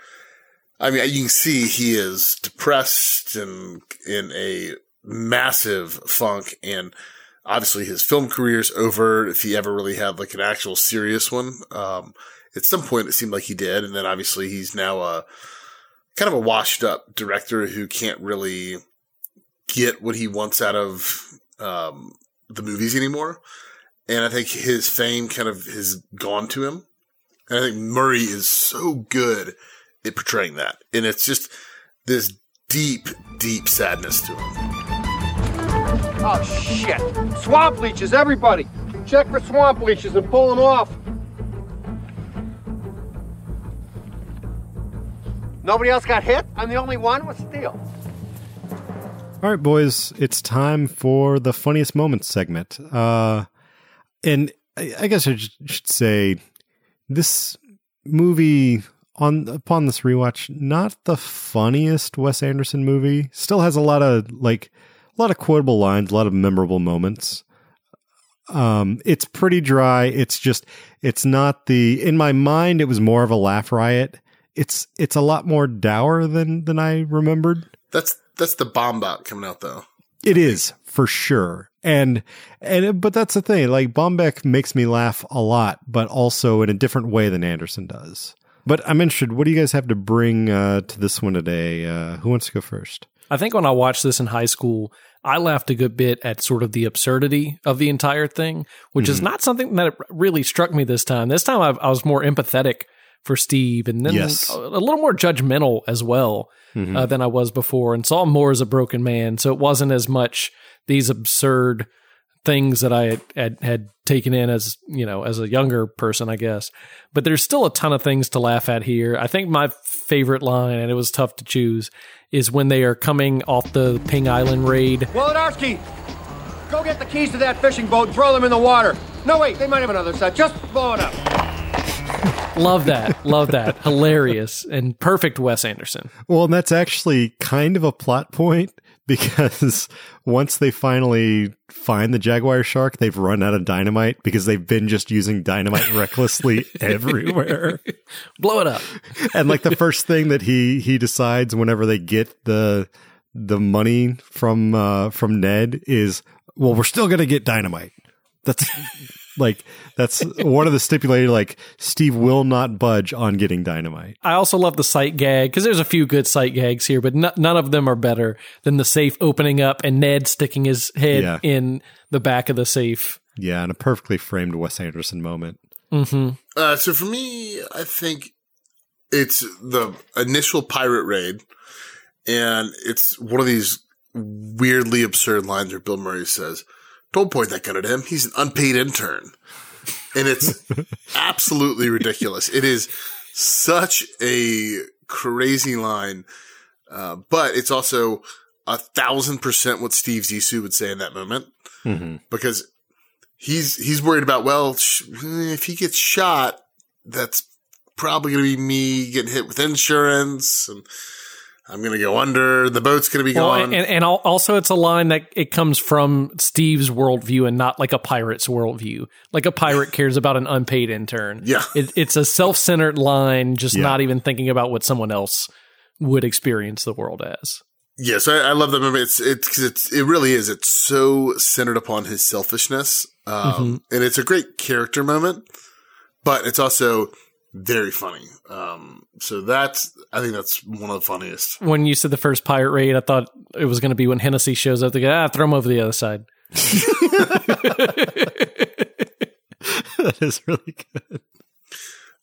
Speaker 3: I mean, you can see he is depressed and in a massive funk and obviously his film career is over if he ever really had like an actual serious one. Um, at some point it seemed like he did. And then obviously he's now a kind of a washed up director who can't really get what he wants out of, um, the movies anymore. And I think his fame kind of has gone to him. And I think Murray is so good at portraying that. And it's just this deep, deep sadness to him.
Speaker 9: Oh, shit. Swamp leeches, everybody. Check for swamp leeches and pull them off. Nobody else got hit? I'm the only one? What's the deal?
Speaker 1: All right, boys, it's time for the funniest moments segment. Uh, and I, I guess I should say this movie on upon this rewatch, not the funniest Wes Anderson movie. Still has a lot of like a lot of quotable lines, a lot of memorable moments. Um, it's pretty dry. It's just it's not the in my mind. It was more of a laugh riot. It's it's a lot more dour than than I remembered.
Speaker 3: That's that's the Baumbach coming out though.
Speaker 1: It is for sure. And and but that's the thing. Like Baumbach makes me laugh a lot, but also in a different way than Anderson does. But I'm interested. What do you guys have to bring uh, to this one today? Uh, who wants to go first?
Speaker 2: I think when I watched this in high school, I laughed a good bit at sort of the absurdity of the entire thing, which is not something that really struck me this time. This time I, I was more empathetic for Steve and then
Speaker 1: Yes.
Speaker 2: a, a little more judgmental as well uh, than I was before and saw him more as a broken man. So it wasn't as much these absurd things that I had, had, had taken in as, you know, as a younger person, I guess. But there's still a ton of things to laugh at here. I think my favorite line, and it was tough to choose, is when they are coming off the Ping Island raid.
Speaker 9: Wolodarsky, go get the keys to that fishing boat throw them in the water. No, wait, they might have another set. Just blow it up.
Speaker 2: Love that. Love that. Hilarious and perfect Wes Anderson.
Speaker 1: Well, and that's actually kind of a plot point because once they finally find the jaguar shark, they've run out of dynamite because they've been just using dynamite recklessly everywhere.
Speaker 2: Blow it up.
Speaker 1: and like the first thing that he he decides whenever they get the the money from uh from Ned is well we're still going to get dynamite. That's like that's one of the stipulated like Steve will not budge on getting dynamite.
Speaker 2: I also love the sight gag because there's a few good sight gags here, but no, none of them are better than the safe opening up and Ned sticking his head
Speaker 1: Yeah.
Speaker 2: in the back of the safe.
Speaker 1: Yeah, and a perfectly framed Wes Anderson moment.
Speaker 2: hmm
Speaker 3: Uh, so for me, I think it's the initial pirate raid, and it's one of these weirdly absurd lines where Bill Murray says, "Don't point that gun at him. He's an unpaid intern," and it's absolutely ridiculous. It is such a crazy line, uh, but it's also a thousand percent what Steve Zissou would say in that moment
Speaker 1: Mm-hmm.
Speaker 3: because he's he's worried about well sh- if he gets shot that's probably going to be me getting hit with insurance and i'm going to go under the boat's going to be
Speaker 2: Well,
Speaker 3: gone
Speaker 2: and, and also it's a line that it comes from Steve's worldview and not like a pirate's worldview. Like a pirate cares about an unpaid intern.
Speaker 3: Yeah.
Speaker 2: It, it's a self-centered line, just
Speaker 1: Yeah.
Speaker 2: not even thinking about what someone else would experience the world as.
Speaker 3: Yes, I, I love that movie. It's it's it's it really is. It's so centered upon his selfishness, um, and it's a great character moment, but it's also very funny. Um, so that's I think that's one of the funniest.
Speaker 2: When you said the first pirate raid, I thought it was going to be when Hennessey shows up. They go, ah, throw him over the other side.
Speaker 1: that is really good.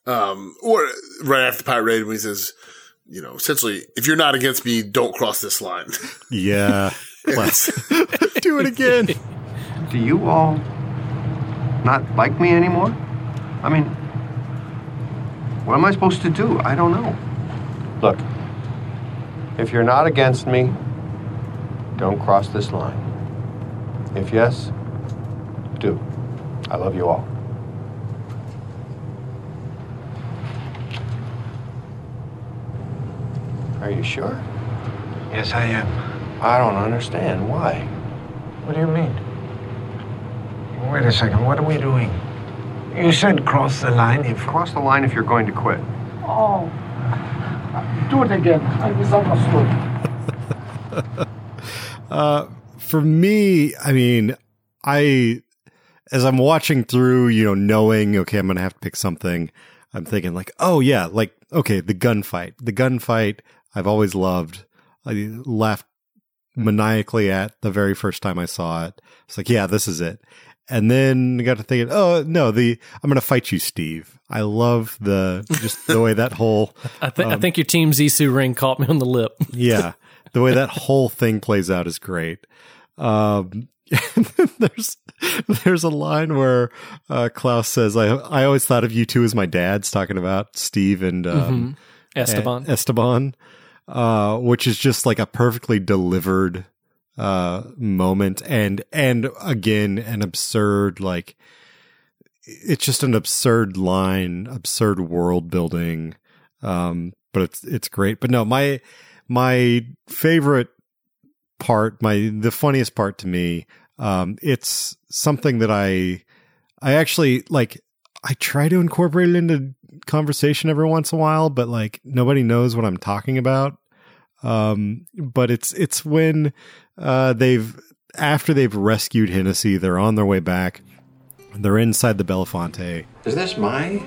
Speaker 3: Um, or right after the pirate raid when he says, you know, essentially, if you're not against me, don't cross this line.
Speaker 1: Yeah. Let's do it again.
Speaker 5: Do you all not like me anymore? I mean, what am I supposed to do? I don't know. Look, if you're not against me, don't cross this line. If yes, do. I love you all. Are you sure?
Speaker 6: Yes, I am.
Speaker 5: I don't understand. Why?
Speaker 6: What do you mean? Wait a second. What are we doing? You said cross the line if.
Speaker 5: Cross the line if you're going to quit.
Speaker 6: Oh. Do it again. I misunderstood.
Speaker 1: Uh, for me, I mean, I, as I'm watching through, you know, knowing, okay, I'm going to have to pick something, I'm thinking like, oh yeah, like, okay, the gunfight, the gunfight I've always loved. I laughed maniacally at the very first time I saw it. It's like, yeah, this is it. And then I got to thinking, oh no, the I'm going to fight you, Steve. I love the just the way that whole
Speaker 2: I, th- I think your team Zissou ring caught me on the lip.
Speaker 1: yeah, the way that whole thing plays out is great. Um, there's there's a line where uh, Klaus says, "I I always thought of you two as my dads," talking about Steve and um,
Speaker 2: Esteban.
Speaker 1: E- Esteban, uh, which is just like a perfectly delivered uh, moment, and and again an absurd like it's just an absurd line, absurd world building. Um, but it's it's great. But no, my my favorite part, my the funniest part to me, um, it's something that I I actually like I try to incorporate it into conversation every once in a while, but like nobody knows what I'm talking about. Um, but it's it's when uh, they've after they've rescued Hennessey, they're on their way back. They're inside the Belafonte.
Speaker 5: Is this my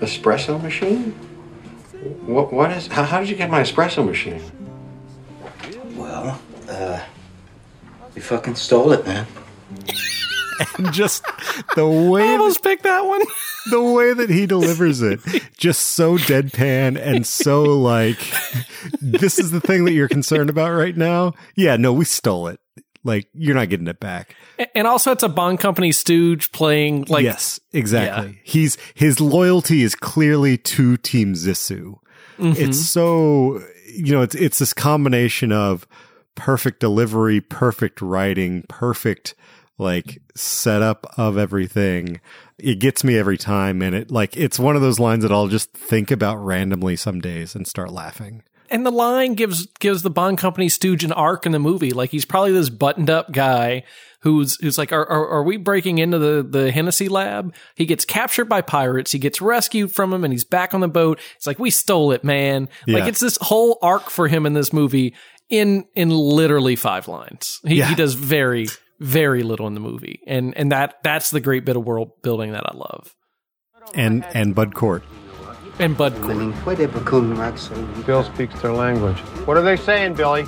Speaker 5: espresso machine? What? What is? How, how did you get my espresso machine?
Speaker 10: Well, uh, you fucking stole it, man.
Speaker 1: And just the way
Speaker 2: I almost picked that one.
Speaker 1: the way that he delivers it, just so deadpan and so like, this is the thing that you're concerned about right now. Yeah, no, we stole it. Like you're not getting it back.
Speaker 2: And also, it's a Bond Company stooge playing like
Speaker 1: yes, exactly. He's his loyalty is clearly to Team Zissou. Mm-hmm. It's so you know it's it's this combination of perfect delivery, perfect writing, perfect like setup of everything. It gets me every time, and it like it's one of those lines that I'll just think about randomly some days and start laughing.
Speaker 2: and the line gives gives the Bond Company stooge an arc in the movie. Like he's probably this buttoned up guy who's who's like, are, are are we breaking into the the Hennessey lab? He gets captured by pirates. He gets rescued from them, and he's back on the boat. It's like we stole it, man.
Speaker 1: Yeah.
Speaker 2: Like it's this whole arc for him in this movie in in literally five lines. He
Speaker 1: Yeah.
Speaker 2: he does very very little in the movie, and and that that's the great bit of world building that I love.
Speaker 1: And and Bud Cort.
Speaker 2: And Bud Cort.
Speaker 5: Bill speaks their language. What are they saying, Billy?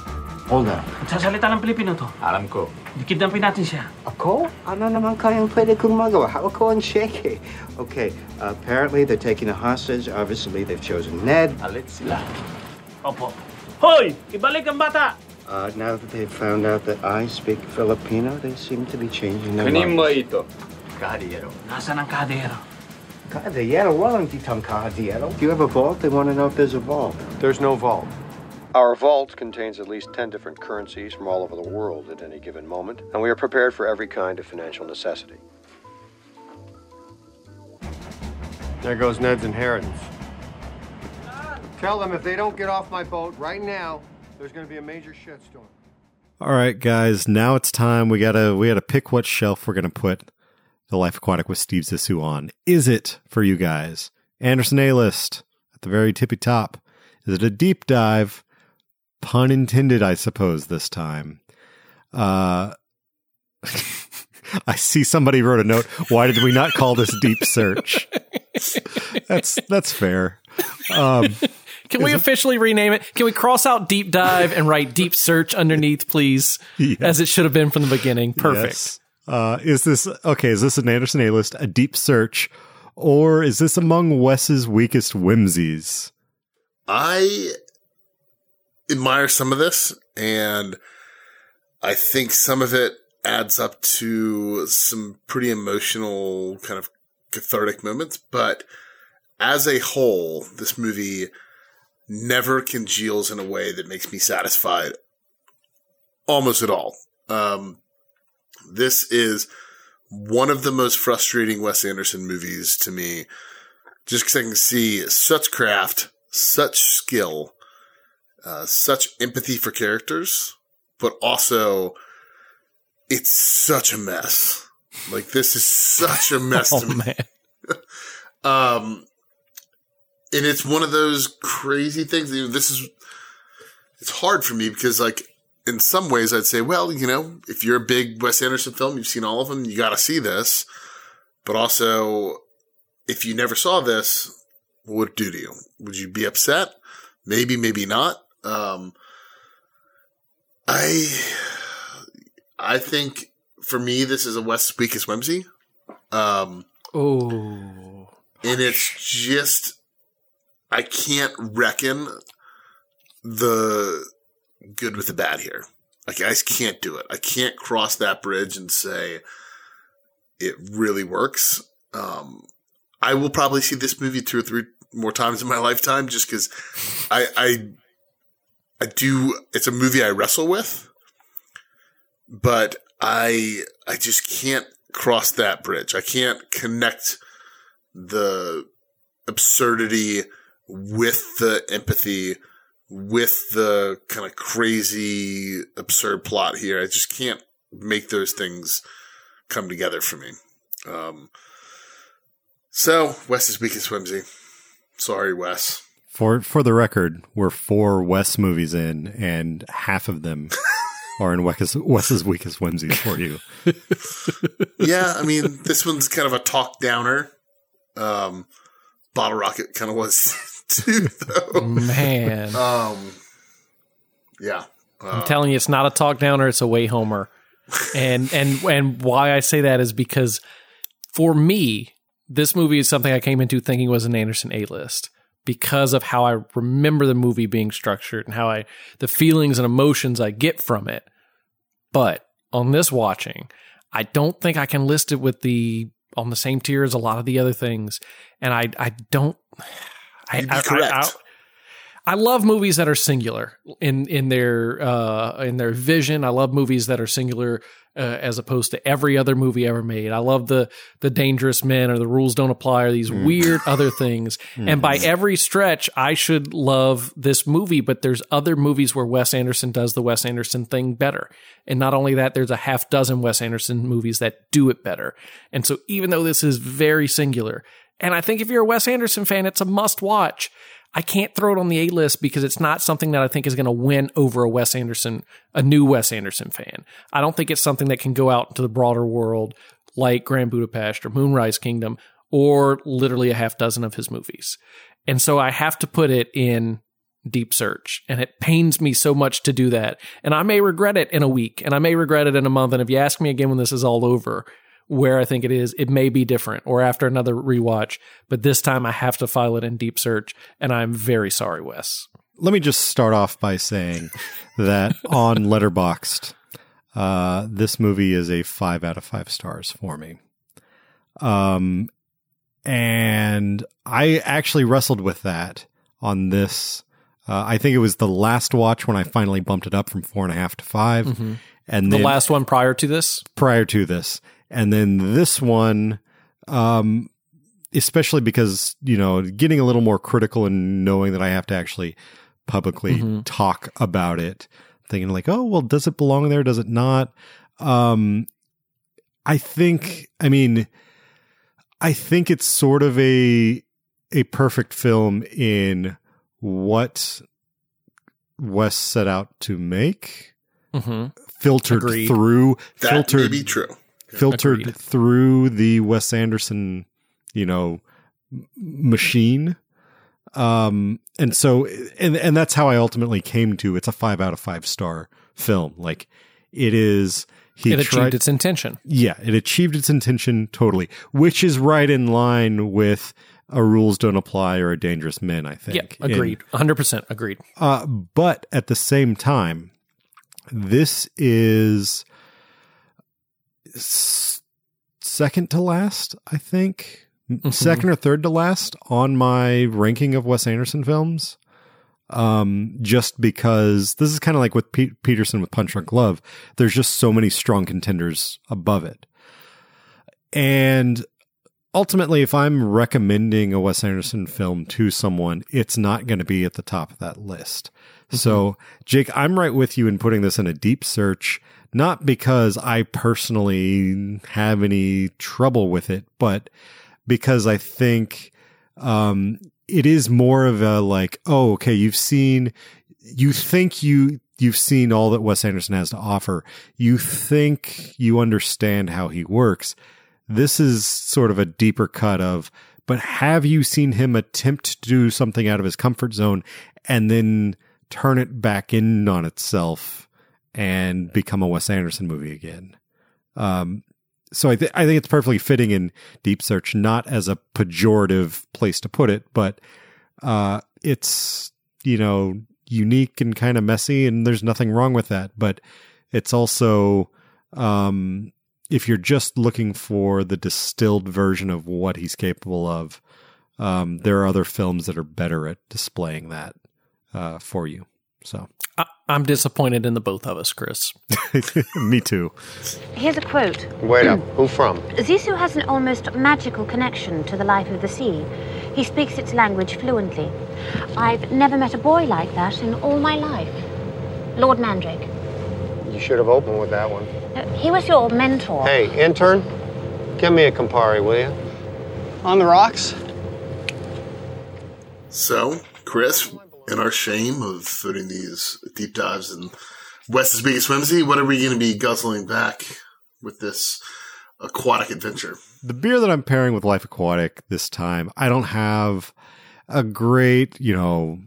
Speaker 10: Hold on.
Speaker 11: Nagsasalita ng Pilipino to.
Speaker 10: Alam ko.
Speaker 11: Dikidnampin natin siya.
Speaker 12: Ako? Ano naman kayang pwede kong magawa? Hawak ko ang shake. Okay, uh, apparently they're taking a hostage. Obviously, they've chosen Ned.
Speaker 10: Alit sila.
Speaker 11: Opo. Hoy! Ibalik ang bata!
Speaker 12: Uh, now that they've found out that I speak Filipino, they seem to be changing their
Speaker 10: Kanin mo
Speaker 12: minds.
Speaker 10: ito? Kahadiyero.
Speaker 11: Nasaan ang kadero?
Speaker 12: Cadillero, walang ditang cadillero. Do you have a vault? They want to know if there's a vault.
Speaker 5: There's no vault. Our vault contains at least 10 different currencies from all over the world at any given moment, and we are prepared for every kind of financial necessity. There goes Ned's inheritance. Tell them if they don't get off my boat right now, there's going to be a major shitstorm.
Speaker 1: All right, guys. Now it's time. We gotta we gotta pick what shelf we're gonna put the Life Aquatic with Steve Zissou on. Is it for you guys Anderson A list at the very tippy top? Is it a deep dive Pun intended, I suppose, this time. Uh, I see somebody wrote a note. Why did we not call this deep search? that's that's fair. Um,
Speaker 2: Can we officially rename it? Can we cross out deep dive and write deep search underneath, please?
Speaker 1: Yes.
Speaker 2: As it should have been from the beginning. Perfect.
Speaker 1: Yes. Uh, is this okay? Is this an Anderson A list, a deep search, or is this among Wes's weakest whimsies?
Speaker 3: I admire some of this, and I think some of it adds up to some pretty emotional, kind of cathartic moments. But as a whole, this movie never congeals in a way that makes me satisfied almost at all. Um, this is one of the most frustrating Wes Anderson movies to me, just because I can see such craft, such skill, uh, such empathy for characters, but also it's such a mess. Like this is such a mess
Speaker 2: Oh,
Speaker 3: to me.
Speaker 2: man.
Speaker 3: Um, and it's one of those crazy things. This is it's hard for me because, like, in some ways, I'd say, well, you know, if you're a big Wes Anderson film, you've seen all of them, you got to see this. But also, if you never saw this, what would it do to you? Would you be upset? Maybe, maybe not. Um, I, I think for me, this is a Wes weakest whimsy. Um,
Speaker 2: Oh.
Speaker 3: and it's just I can't reckon the good with the bad here. Like I just can't do it. I can't cross that bridge and say it really works. Um, I will probably see this movie two or three more times in my lifetime just because I, I I do. It's a movie I wrestle with, but I I just can't cross that bridge. I can't connect the absurdity with the empathy with the kind of crazy absurd plot here. I just can't make those things come together for me. Um, so Wes is weakest whimsy. Sorry, Wes.
Speaker 1: For for the record, we're four Wes movies in, and half of them are in Wes's, Wes's weakest whimsies for you.
Speaker 3: yeah, I mean, this one's kind of a talk downer. Um, Bottle Rocket kind of was too, though.
Speaker 2: Man.
Speaker 3: Um, yeah.
Speaker 2: I'm telling you, it's not a talk downer; it's a way homer. And and and why I say that is because for me, this movie is something I came into thinking was an Anderson A list because of how I remember the movie being structured and how I the feelings and emotions I get from it. But on this watching, I don't think I can list it with the on the same tier as a lot of the other things, and I I don't. I,
Speaker 3: You'd be
Speaker 2: I-
Speaker 3: correct.
Speaker 2: I- I love movies that are singular in in their uh, in their vision. I love movies that are singular uh, as opposed to every other movie ever made. I love the the Dangerous Men or the Rules Don't Apply or these weird other things. And by every stretch, I should love this movie. But there's other movies where Wes Anderson does the Wes Anderson thing better. And not only that, there's a half dozen Wes Anderson movies that do it better. And so even though this is very singular, and I think if you're a Wes Anderson fan, it's a must watch. I can't throw it on the A list because it's not something that I think is going to win over a Wes Anderson, a new Wes Anderson fan. I don't think it's something that can go out into the broader world like Grand Budapest or Moonrise Kingdom or literally a half dozen of his movies. And so I have to put it in Deep Search. And it pains me so much to do that. And I may regret it in a week and I may regret it in a month. And if you ask me again when this is all over, where I think it is, it may be different or after another rewatch, but this time I have to file it in deep search and I'm very sorry, Wes.
Speaker 1: Let me just start off by saying that on Letterboxd, uh, this movie is a five out of five stars for me. Um, and I actually wrestled with that on this. Uh, I think it was the last watch when I finally bumped it up from four and a half to 5
Speaker 2: Mhm.
Speaker 1: and
Speaker 2: The
Speaker 1: then
Speaker 2: last one prior to this?
Speaker 1: prior to this, and then this one, um, especially because you know getting a little more critical and knowing that I have to actually publicly
Speaker 2: Mhm.
Speaker 1: talk about it, thinking like, oh well, does it belong there? Does it not? Um, I think. I mean, I think it's sort of a a perfect film in what Wes set out to make,
Speaker 2: hmm
Speaker 1: filtered
Speaker 2: Agreed.
Speaker 1: through,
Speaker 3: That
Speaker 1: filtered
Speaker 3: may be true.
Speaker 1: Filtered
Speaker 2: Agreed.
Speaker 1: through the Wes Anderson, you know, machine. Um, and so, and, and that's how I ultimately came to it's a five out of five star film. Like it is, he
Speaker 2: it achieved
Speaker 1: tried,
Speaker 2: its intention.
Speaker 1: yeah, it achieved its intention totally, which is right in line with a rules don't apply or a dangerous men, I think.
Speaker 2: Yeah, agreed. 100% agreed.
Speaker 1: Uh, but at the same time, this is second to last, I think.
Speaker 2: Mhm.
Speaker 1: Second or third to last on my ranking of Wes Anderson films. Um, just because this is kind of like with Pete Peterson with Punch Drunk Love. There's just so many strong contenders above it. And ultimately, if I'm recommending a Wes Anderson film to someone, it's not going to be at the top of that list. So, Jake, I'm right with you in putting this in a deep search, not because I personally have any trouble with it, but because I think um, it is more of a like, oh, okay, you've seen, you think you you've seen all that Wes Anderson has to offer. You think you understand how he works. This is sort of a deeper cut of, but have you seen him attempt to do something out of his comfort zone and then turn it back in on itself and become a Wes Anderson movie again? Um, so I, th- I think it's perfectly fitting in Deep Search, not as a pejorative place to put it, but uh, it's you know unique and kind of messy, and there's nothing wrong with that. But it's also um, if you're just looking for the distilled version of what he's capable of, um, there are other films that are better at displaying that uh, for you. So
Speaker 2: I, I'm disappointed in the both of us, Chris.
Speaker 1: me too.
Speaker 7: Here's a quote.
Speaker 5: Wait up. Who from?
Speaker 7: Zissou has an almost magical connection to the life of the sea. He speaks its language fluently. I've never met a boy like that in all my life. Lord Mandrake.
Speaker 5: You should have opened with that one.
Speaker 7: Uh, He was your mentor.
Speaker 5: Hey, intern, give me a Campari, will you?
Speaker 13: On the rocks?
Speaker 3: So, Chris, in our shame of putting these deep dives in Wes's biggest whimsy, what are we going to be guzzling back with this aquatic adventure?
Speaker 1: the beer that I'm pairing with Life Aquatic this time, I don't have a great, you know,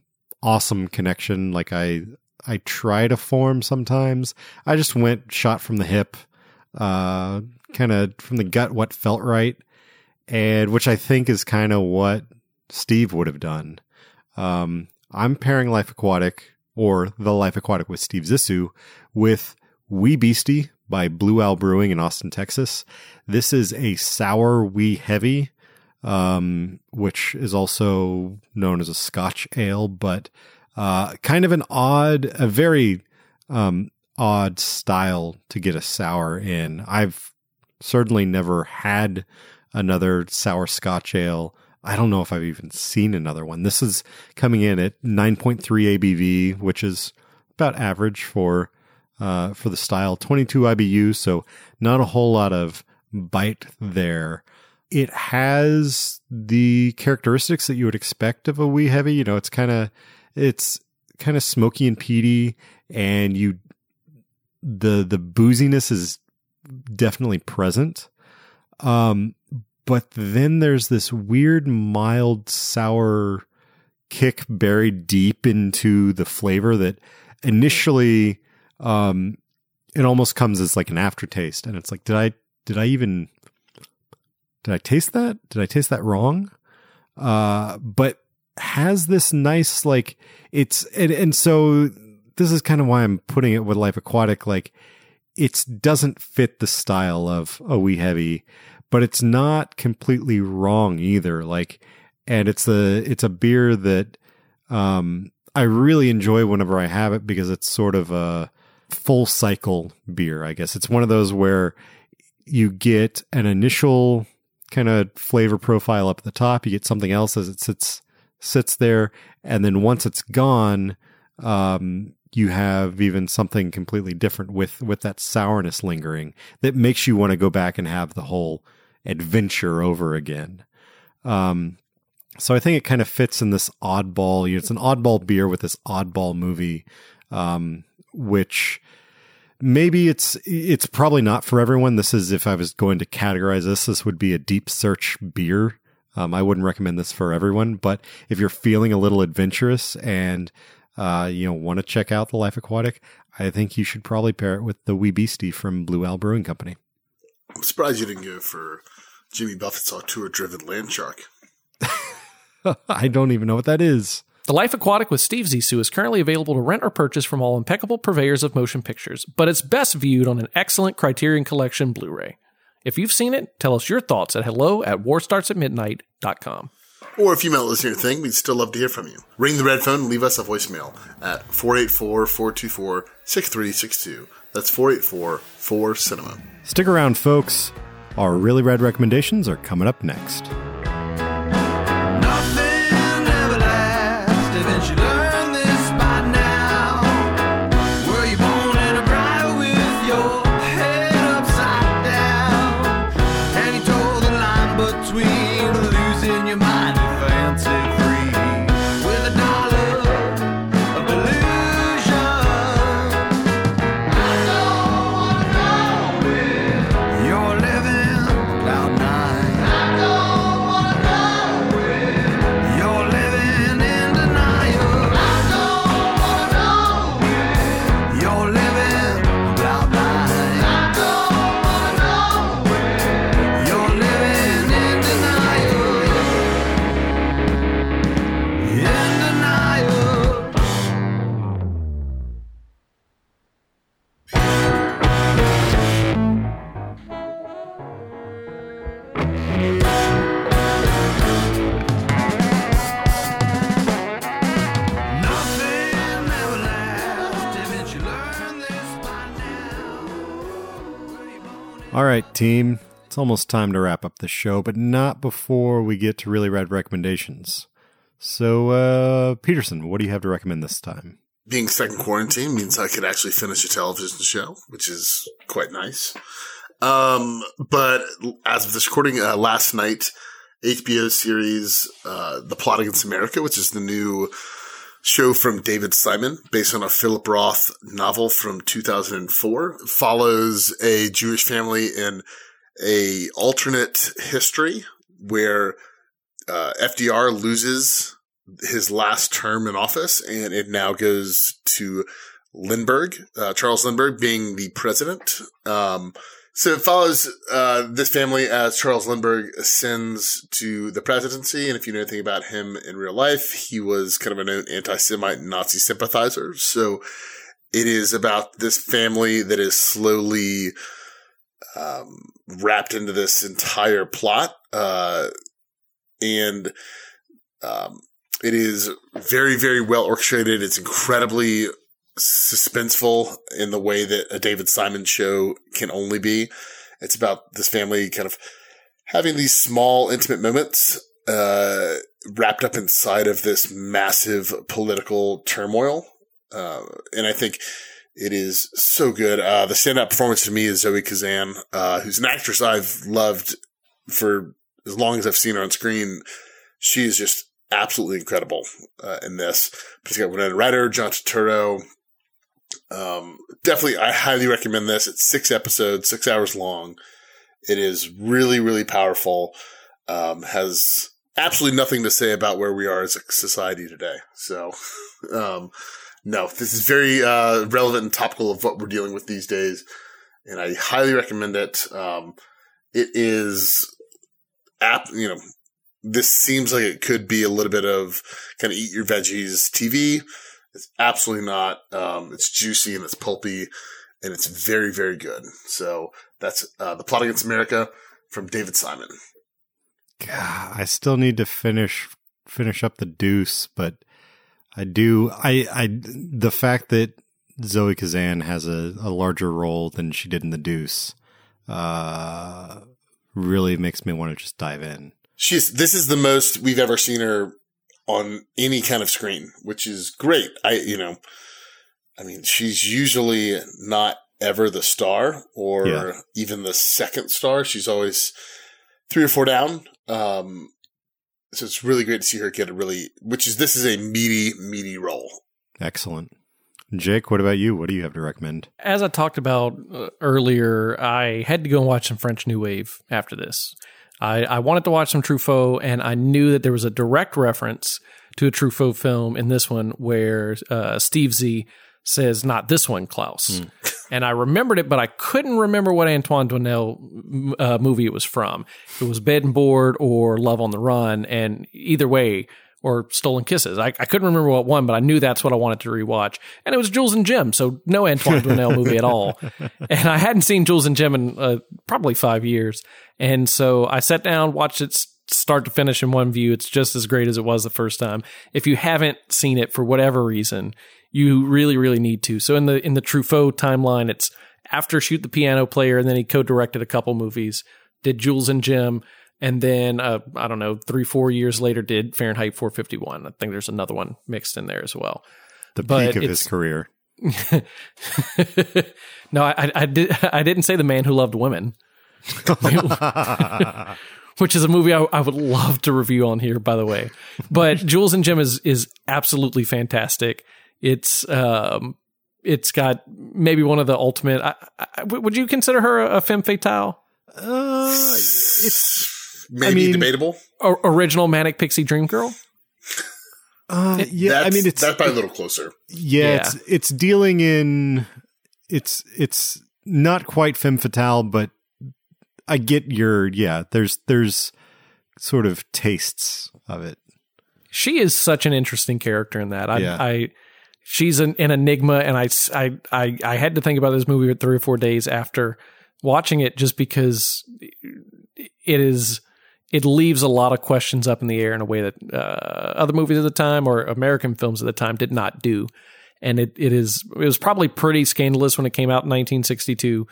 Speaker 1: awesome connection like I I try to form sometimes. I just went shot from the hip, uh kind of from the gut what felt right and which I think is kind of what Steve would have done. Um I'm pairing Life Aquatic or The Life Aquatic with Steve Zissou with Wee Beastie by Blue Owl Brewing in Austin, Texas. This is a sour wee heavy, um, which is also known as a Scotch ale, but uh, kind of an odd, a very um, odd style to get a sour in. I've certainly never had another sour Scotch ale. I don't know if I've even seen another one. This is coming in at 9.3 ABV, which is about average for uh, for the style. 22 IBU, so not a whole lot of bite there. It has the characteristics that you would expect of a wee heavy. You know, it's kind of it's kind of smoky and peaty, and you the the booziness is definitely present. Um, but then there's this weird mild sour kick buried deep into the flavor that initially um it almost comes as like an aftertaste. And it's like did i did i even did i taste that? Did i taste that wrong? Uh but has this nice like it's and, and so this is kind of why i'm putting it with life aquatic. Like it doesn't fit the style of a wee heavy but it's not completely wrong either like and it's a it's a beer that um I really enjoy whenever I have it because it's sort of a full cycle beer, I guess. It's one of those where you get an initial kind of flavor profile up at the top, you get something else as it sits sits there, and then once it's gone, um, you have even something completely different with with that sourness lingering that makes you want to go back and have the whole adventure over again. Um, So I think it kind of fits in this oddball. You know, it's an oddball beer with this oddball movie, um, which maybe it's it's probably not for everyone. This is if I was going to categorize this, this would be a deep search beer. Um, I wouldn't recommend this for everyone, but if you're feeling a little adventurous and uh, you know want to check out the Life Aquatic, I think you should probably pair it with the Wee Beastie from Blue Owl Brewing Company.
Speaker 3: I'm surprised you didn't go for Jimmy Buffett's tour driven land shark.
Speaker 1: I don't even know what that is.
Speaker 2: The Life Aquatic with Steve Zissou is currently available to rent or purchase from all impeccable purveyors of motion pictures, but it's best viewed on an excellent Criterion Collection Blu ray. If you've seen it, tell us your thoughts at hello at warstartsatmidnight.com.
Speaker 3: Or if you might listen to your thing, we'd still love to hear from you. Ring the red phone and leave us a voicemail at 484 424 6362. That's 484 4 Cinema.
Speaker 1: Stick around, folks. Our really red recommendations are coming up next. All right, team. It's almost time to wrap up the show, but not before we get to really red recommendations. So, uh, Peterson, what do you have to recommend this time?
Speaker 3: Being stuck in quarantine means I could actually finish a television show, which is quite nice. Um, but as of this recording, uh, last night, HBO series, uh, The Plot Against America, which is the new show from David Simon based on a Philip Roth novel from 2004 follows a Jewish family in a alternate history where uh, FDR loses his last term in office and it now goes to Lindbergh, uh, Charles Lindbergh being the president. Um, so it follows uh, this family as Charles Lindbergh ascends to the presidency. And if you know anything about him in real life, he was kind of a known anti Semite Nazi sympathizer. So it is about this family that is slowly um, wrapped into this entire plot. Uh, and um, it is very, very well orchestrated. It's incredibly suspenseful in the way that a David Simon show can only be. It's about this family kind of having these small, intimate moments, uh, wrapped up inside of this massive political turmoil. Uh, and I think it is so good. Uh, the standout performance to me is Zoe Kazan, uh, who's an actress I've loved for as long as I've seen her on screen. She is just absolutely incredible uh, in this. But it's got Winona Ryder, John Turturro, um, definitely, I highly recommend this. It's six episodes, six hours long. It is really, really powerful. Um, has absolutely nothing to say about where we are as a society today. So, um, no, this is very uh, relevant and topical of what we're dealing with these days, and I highly recommend it. Um, it is, app, you know, this seems like it could be a little bit of kind of eat your veggies TV it's absolutely not. Um, it's juicy and it's pulpy and it's very, very good. So that's uh, The Plot Against America from David Simon.
Speaker 1: God, I still need to finish finish up the Deuce, but I do. I I the fact that Zoe Kazan has a, a larger role than she did in the Deuce uh, really makes me want to just dive in.
Speaker 3: She's this is the most we've ever seen her on any kind of screen, which is great. I, you know, I mean, she's usually not ever the star or yeah. even the second star. She's always three or four down. Um, so it's really great to see her get a really, which is this is a meaty, meaty role.
Speaker 1: Excellent. Jake, what about you? What do you have to recommend?
Speaker 2: As I talked about uh, earlier, I had to go and watch some French New Wave after this. I, I wanted to watch some Truffaut, and I knew that there was a direct reference to a Truffaut film in this one where uh, Steve Z says, "Not this one, Klaus." and I remembered it, but I couldn't remember what Antoine Doinel uh, movie it was from. It was Bed and Board or Love on the Run, and either way, or Stolen Kisses. I, I couldn't remember what one, but I knew that's what I wanted to rewatch. And it was Jules and Jim, so no Antoine Doinel movie at all. And I hadn't seen Jules and Jim in uh, probably five years. And so I sat down, watched it start to finish in one view. It's just as great as it was the first time. If you haven't seen it for whatever reason, you really, really need to. So in the in the Truffaut timeline, it's after Shoot the Piano Player, and then he co-directed a couple movies, did Jules and Jim, and then uh, I don't know, three four years later, did Fahrenheit 451. I think there's another one mixed in there as well.
Speaker 1: The
Speaker 2: But
Speaker 1: peak of his career.
Speaker 2: no, I, I did. I didn't say the man who loved women, which is a movie I, I would love to review on here. By the way, but Jules and Jim is is absolutely fantastic. It's um, it's got maybe one of the ultimate. I, I, would you consider her a, femme fatale?
Speaker 1: Uh, it's
Speaker 3: Maybe
Speaker 1: mean-
Speaker 3: debatable.
Speaker 2: O- original manic pixie dream girl.
Speaker 1: Uh, yeah, I mean it's
Speaker 3: that's probably a little closer.
Speaker 1: Yeah,
Speaker 2: Yeah.
Speaker 1: it's it's dealing in it's it's not quite femme fatale, but I get your yeah. There's there's sort of tastes of it.
Speaker 2: she is such an interesting character in that. I,
Speaker 1: Yeah.
Speaker 2: I she's an, an enigma, and I, I, I, I had to think about this movie three or four days after watching it, just because it is it leaves a lot of questions up in the air in a way that uh, other movies at the time or American films at the time did not do. And it, it is it was probably pretty scandalous when it came out in 1962.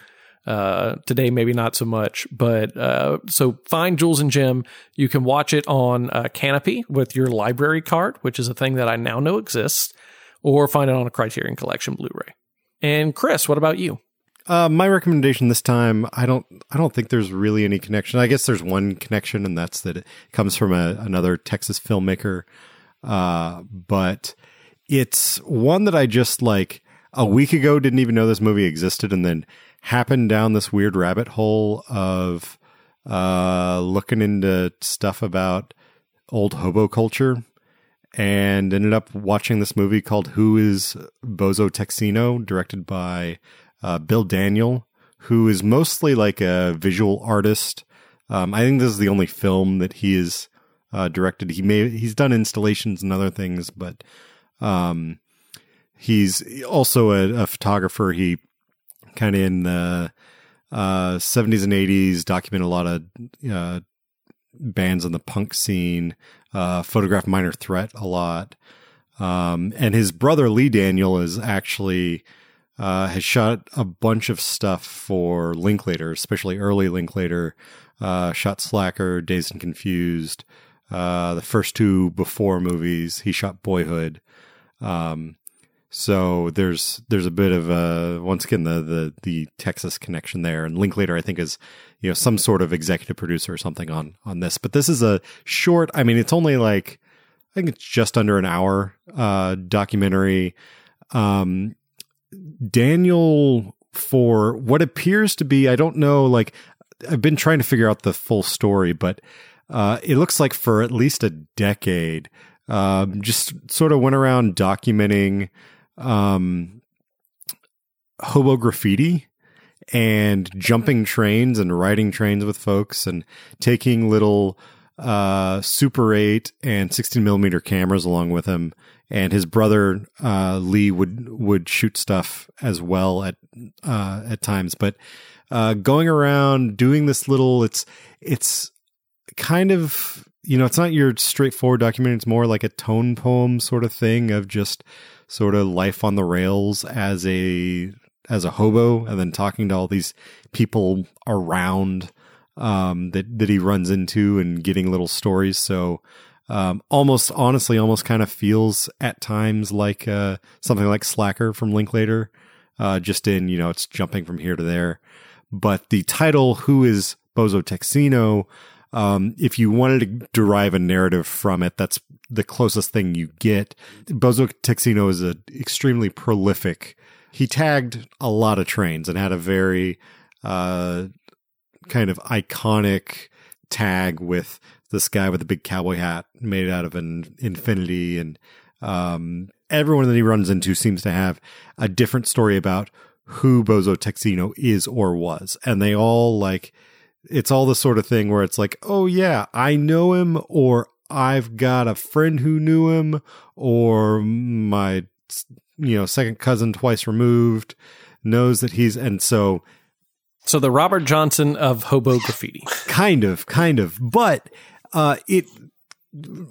Speaker 2: Uh, today, maybe not so much, but uh, so find Jules and Jim. You can watch it on uh, Canopy with your library card, which is a thing that I now know exists, or find it on a Criterion Collection Blu-ray. And Chris, what about you?
Speaker 1: Uh, my recommendation this time, I don't, I don't think there's really any connection. I guess there's one connection, and that's that it comes from a, another Texas filmmaker. Uh, but it's one that I just like a week ago didn't even know this movie existed, and then happened down this weird rabbit hole of uh, looking into stuff about old hobo culture and ended up watching this movie called Who is Bozo Texino, directed by uh, Bill Daniel, who is mostly like a visual artist. Um, I think this is the only film that he is uh, directed. He may he's done installations and other things, but um, he's also a, a photographer. He kind of in the uh, 70s and 80s documented a lot of uh, bands in the punk scene, uh, photographed Minor Threat a lot. Um, and his brother Lee Daniel is actually uh, has shot a bunch of stuff for Linklater, especially early Linklater. Uh, shot Slacker, Dazed and Confused, uh, the first two before movies. He shot Boyhood. Um, so there's there's a bit of a once again the the the Texas connection there, and Linklater I think is you know some sort of executive producer or something on on this. But this is a short. I mean, it's only like I think it's just under an hour uh, documentary. Um, Daniel for what appears to be I don't know like I've been trying to figure out the full story, but uh, it looks like for at least a decade, um, just sort of went around documenting um, hobo graffiti and jumping trains and riding trains with folks and taking little uh, Super 8 and 16 millimeter cameras along with him. And his brother uh, Lee would would shoot stuff as well at uh, at times, but uh, going around doing this little it's it's kind of you know it's not your straightforward documentary. It's more like a tone poem sort of thing of just sort of life on the rails as a as a hobo and then talking to all these people around um that that he runs into and getting little stories. So um almost honestly almost kind of feels at times like uh something like slacker from linklater uh just in you know it's jumping from here to there but the title who is bozo texino um, if you wanted to derive a narrative from it, that's the closest thing you get. Bozo Texino is an extremely prolific. He tagged a lot of trains and had a very uh, kind of iconic tag with this guy with a big cowboy hat made out of an infinity and um, everyone that he runs into seems to have a different story about who Bozo Texino is or was. And they all like, it's all the sort of thing where it's like, oh yeah, I know him, or I've got a friend who knew him, or my, you know, second cousin twice removed knows that he's, and so.
Speaker 2: So the Robert Johnson of hobo graffiti.
Speaker 1: kind of, kind of. But uh, it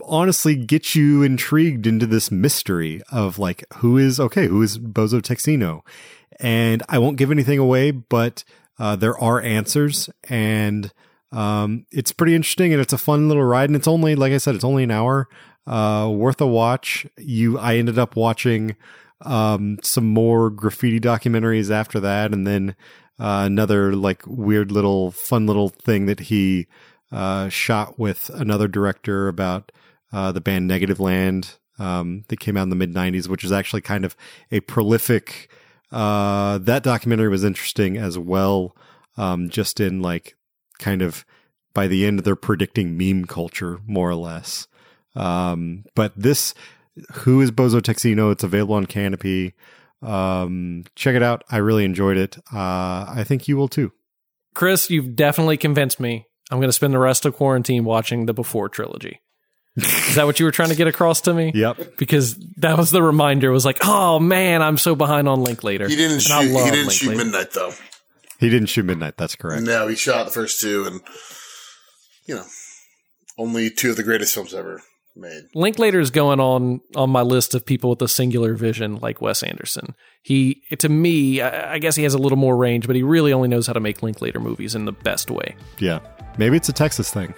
Speaker 1: honestly gets you intrigued into this mystery of like who is okay, who is Bozo Texino, and I won't give anything away, but uh, there are answers, and um, it's pretty interesting, and it's a fun little ride, and it's only like I said, it's only an hour, uh, worth a watch. You, I ended up watching um, some more graffiti documentaries after that, and then uh, another like weird little fun little thing that he uh, shot with another director about uh, the band Negativland um, that came out in the mid 90s, which is actually kind of a prolific. Uh, that documentary was interesting as well, um, just in like kind of by the end they're predicting meme culture more or less. Um, but this, who is Bozo Texino? It's available on Canopy. Um, check it out. I really enjoyed it. Uh, I think you will too.
Speaker 2: Chris, you've definitely convinced me. I'm going to spend the rest of quarantine watching the Before trilogy. Is that what you were trying to get across to me?
Speaker 1: Yep.
Speaker 2: Because that was the reminder. It was like, oh man, I'm so behind on Linklater.
Speaker 3: He didn't
Speaker 2: And
Speaker 3: shoot.
Speaker 2: I
Speaker 3: He
Speaker 2: love
Speaker 3: didn't shoot
Speaker 2: Linklater.
Speaker 3: Midnight though.
Speaker 1: He didn't shoot Midnight. That's correct.
Speaker 3: No, he shot the first two, and you know, only two of the greatest films ever made.
Speaker 2: Linklater's going on on my list of people with a singular vision like Wes Anderson. He, to me, I I guess he has a little more range, but he really only knows how to make Linklater movies in the best way.
Speaker 1: Yeah. Maybe it's a Texas thing.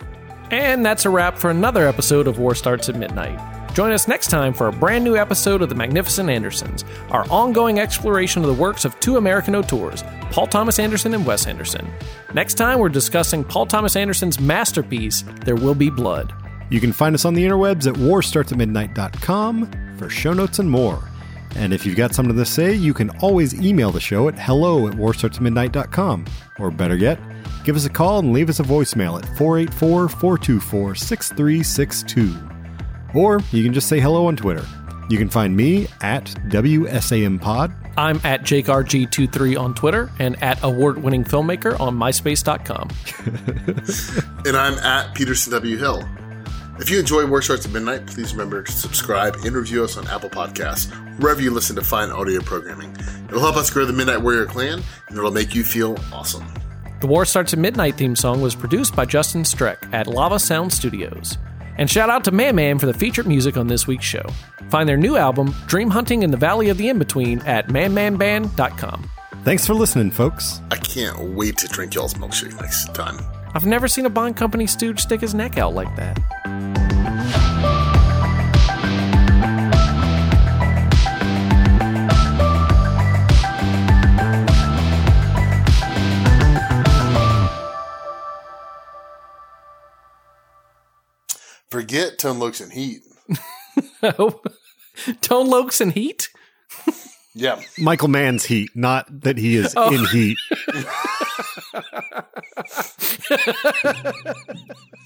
Speaker 2: And that's a wrap for another episode of War Starts at Midnight. Join us next time for a brand new episode of The Magnificent Andersons, our ongoing exploration of the works of two American auteurs, Paul Thomas Anderson and Wes Anderson. Next time, we're discussing Paul Thomas Anderson's masterpiece, There Will Be Blood.
Speaker 1: You can find us on the interwebs at warstartsatmidnight.com for show notes and more. And if you've got something to say, you can always email the show at hello at warstartsatmidnight.com. Or better yet, give us a call and leave us a voicemail at 484 424 6362. Or you can just say hello on Twitter. You can find me at WSAMPod.
Speaker 2: I'm at JakeRG23 on Twitter and at award winning filmmaker on MySpace.com.
Speaker 3: and I'm at Peterson W. Hill. If you enjoy War Starts at Midnight, please remember to subscribe and review us on Apple Podcasts, wherever you listen to fine audio programming. It'll help us grow the Midnight Warrior clan, and it'll make you feel awesome.
Speaker 2: The War Starts at Midnight theme song was produced by Justin Streck at Lava Sound Studios. And shout out to Man Man for the featured music on this week's show. Find their new album, Dream Hunting in the Valley of the In Between, at manmanband.com.
Speaker 1: Thanks for listening, folks.
Speaker 3: I can't wait to drink y'all's milkshake next time.
Speaker 2: I've never seen a Bond Company stooge stick his neck out like that.
Speaker 3: Forget Tone Loc's and Heat.
Speaker 2: Oh, Tone Loc's and Heat?
Speaker 3: Yeah.
Speaker 1: Michael Mann's heat, not that he is
Speaker 2: Oh.
Speaker 1: in heat.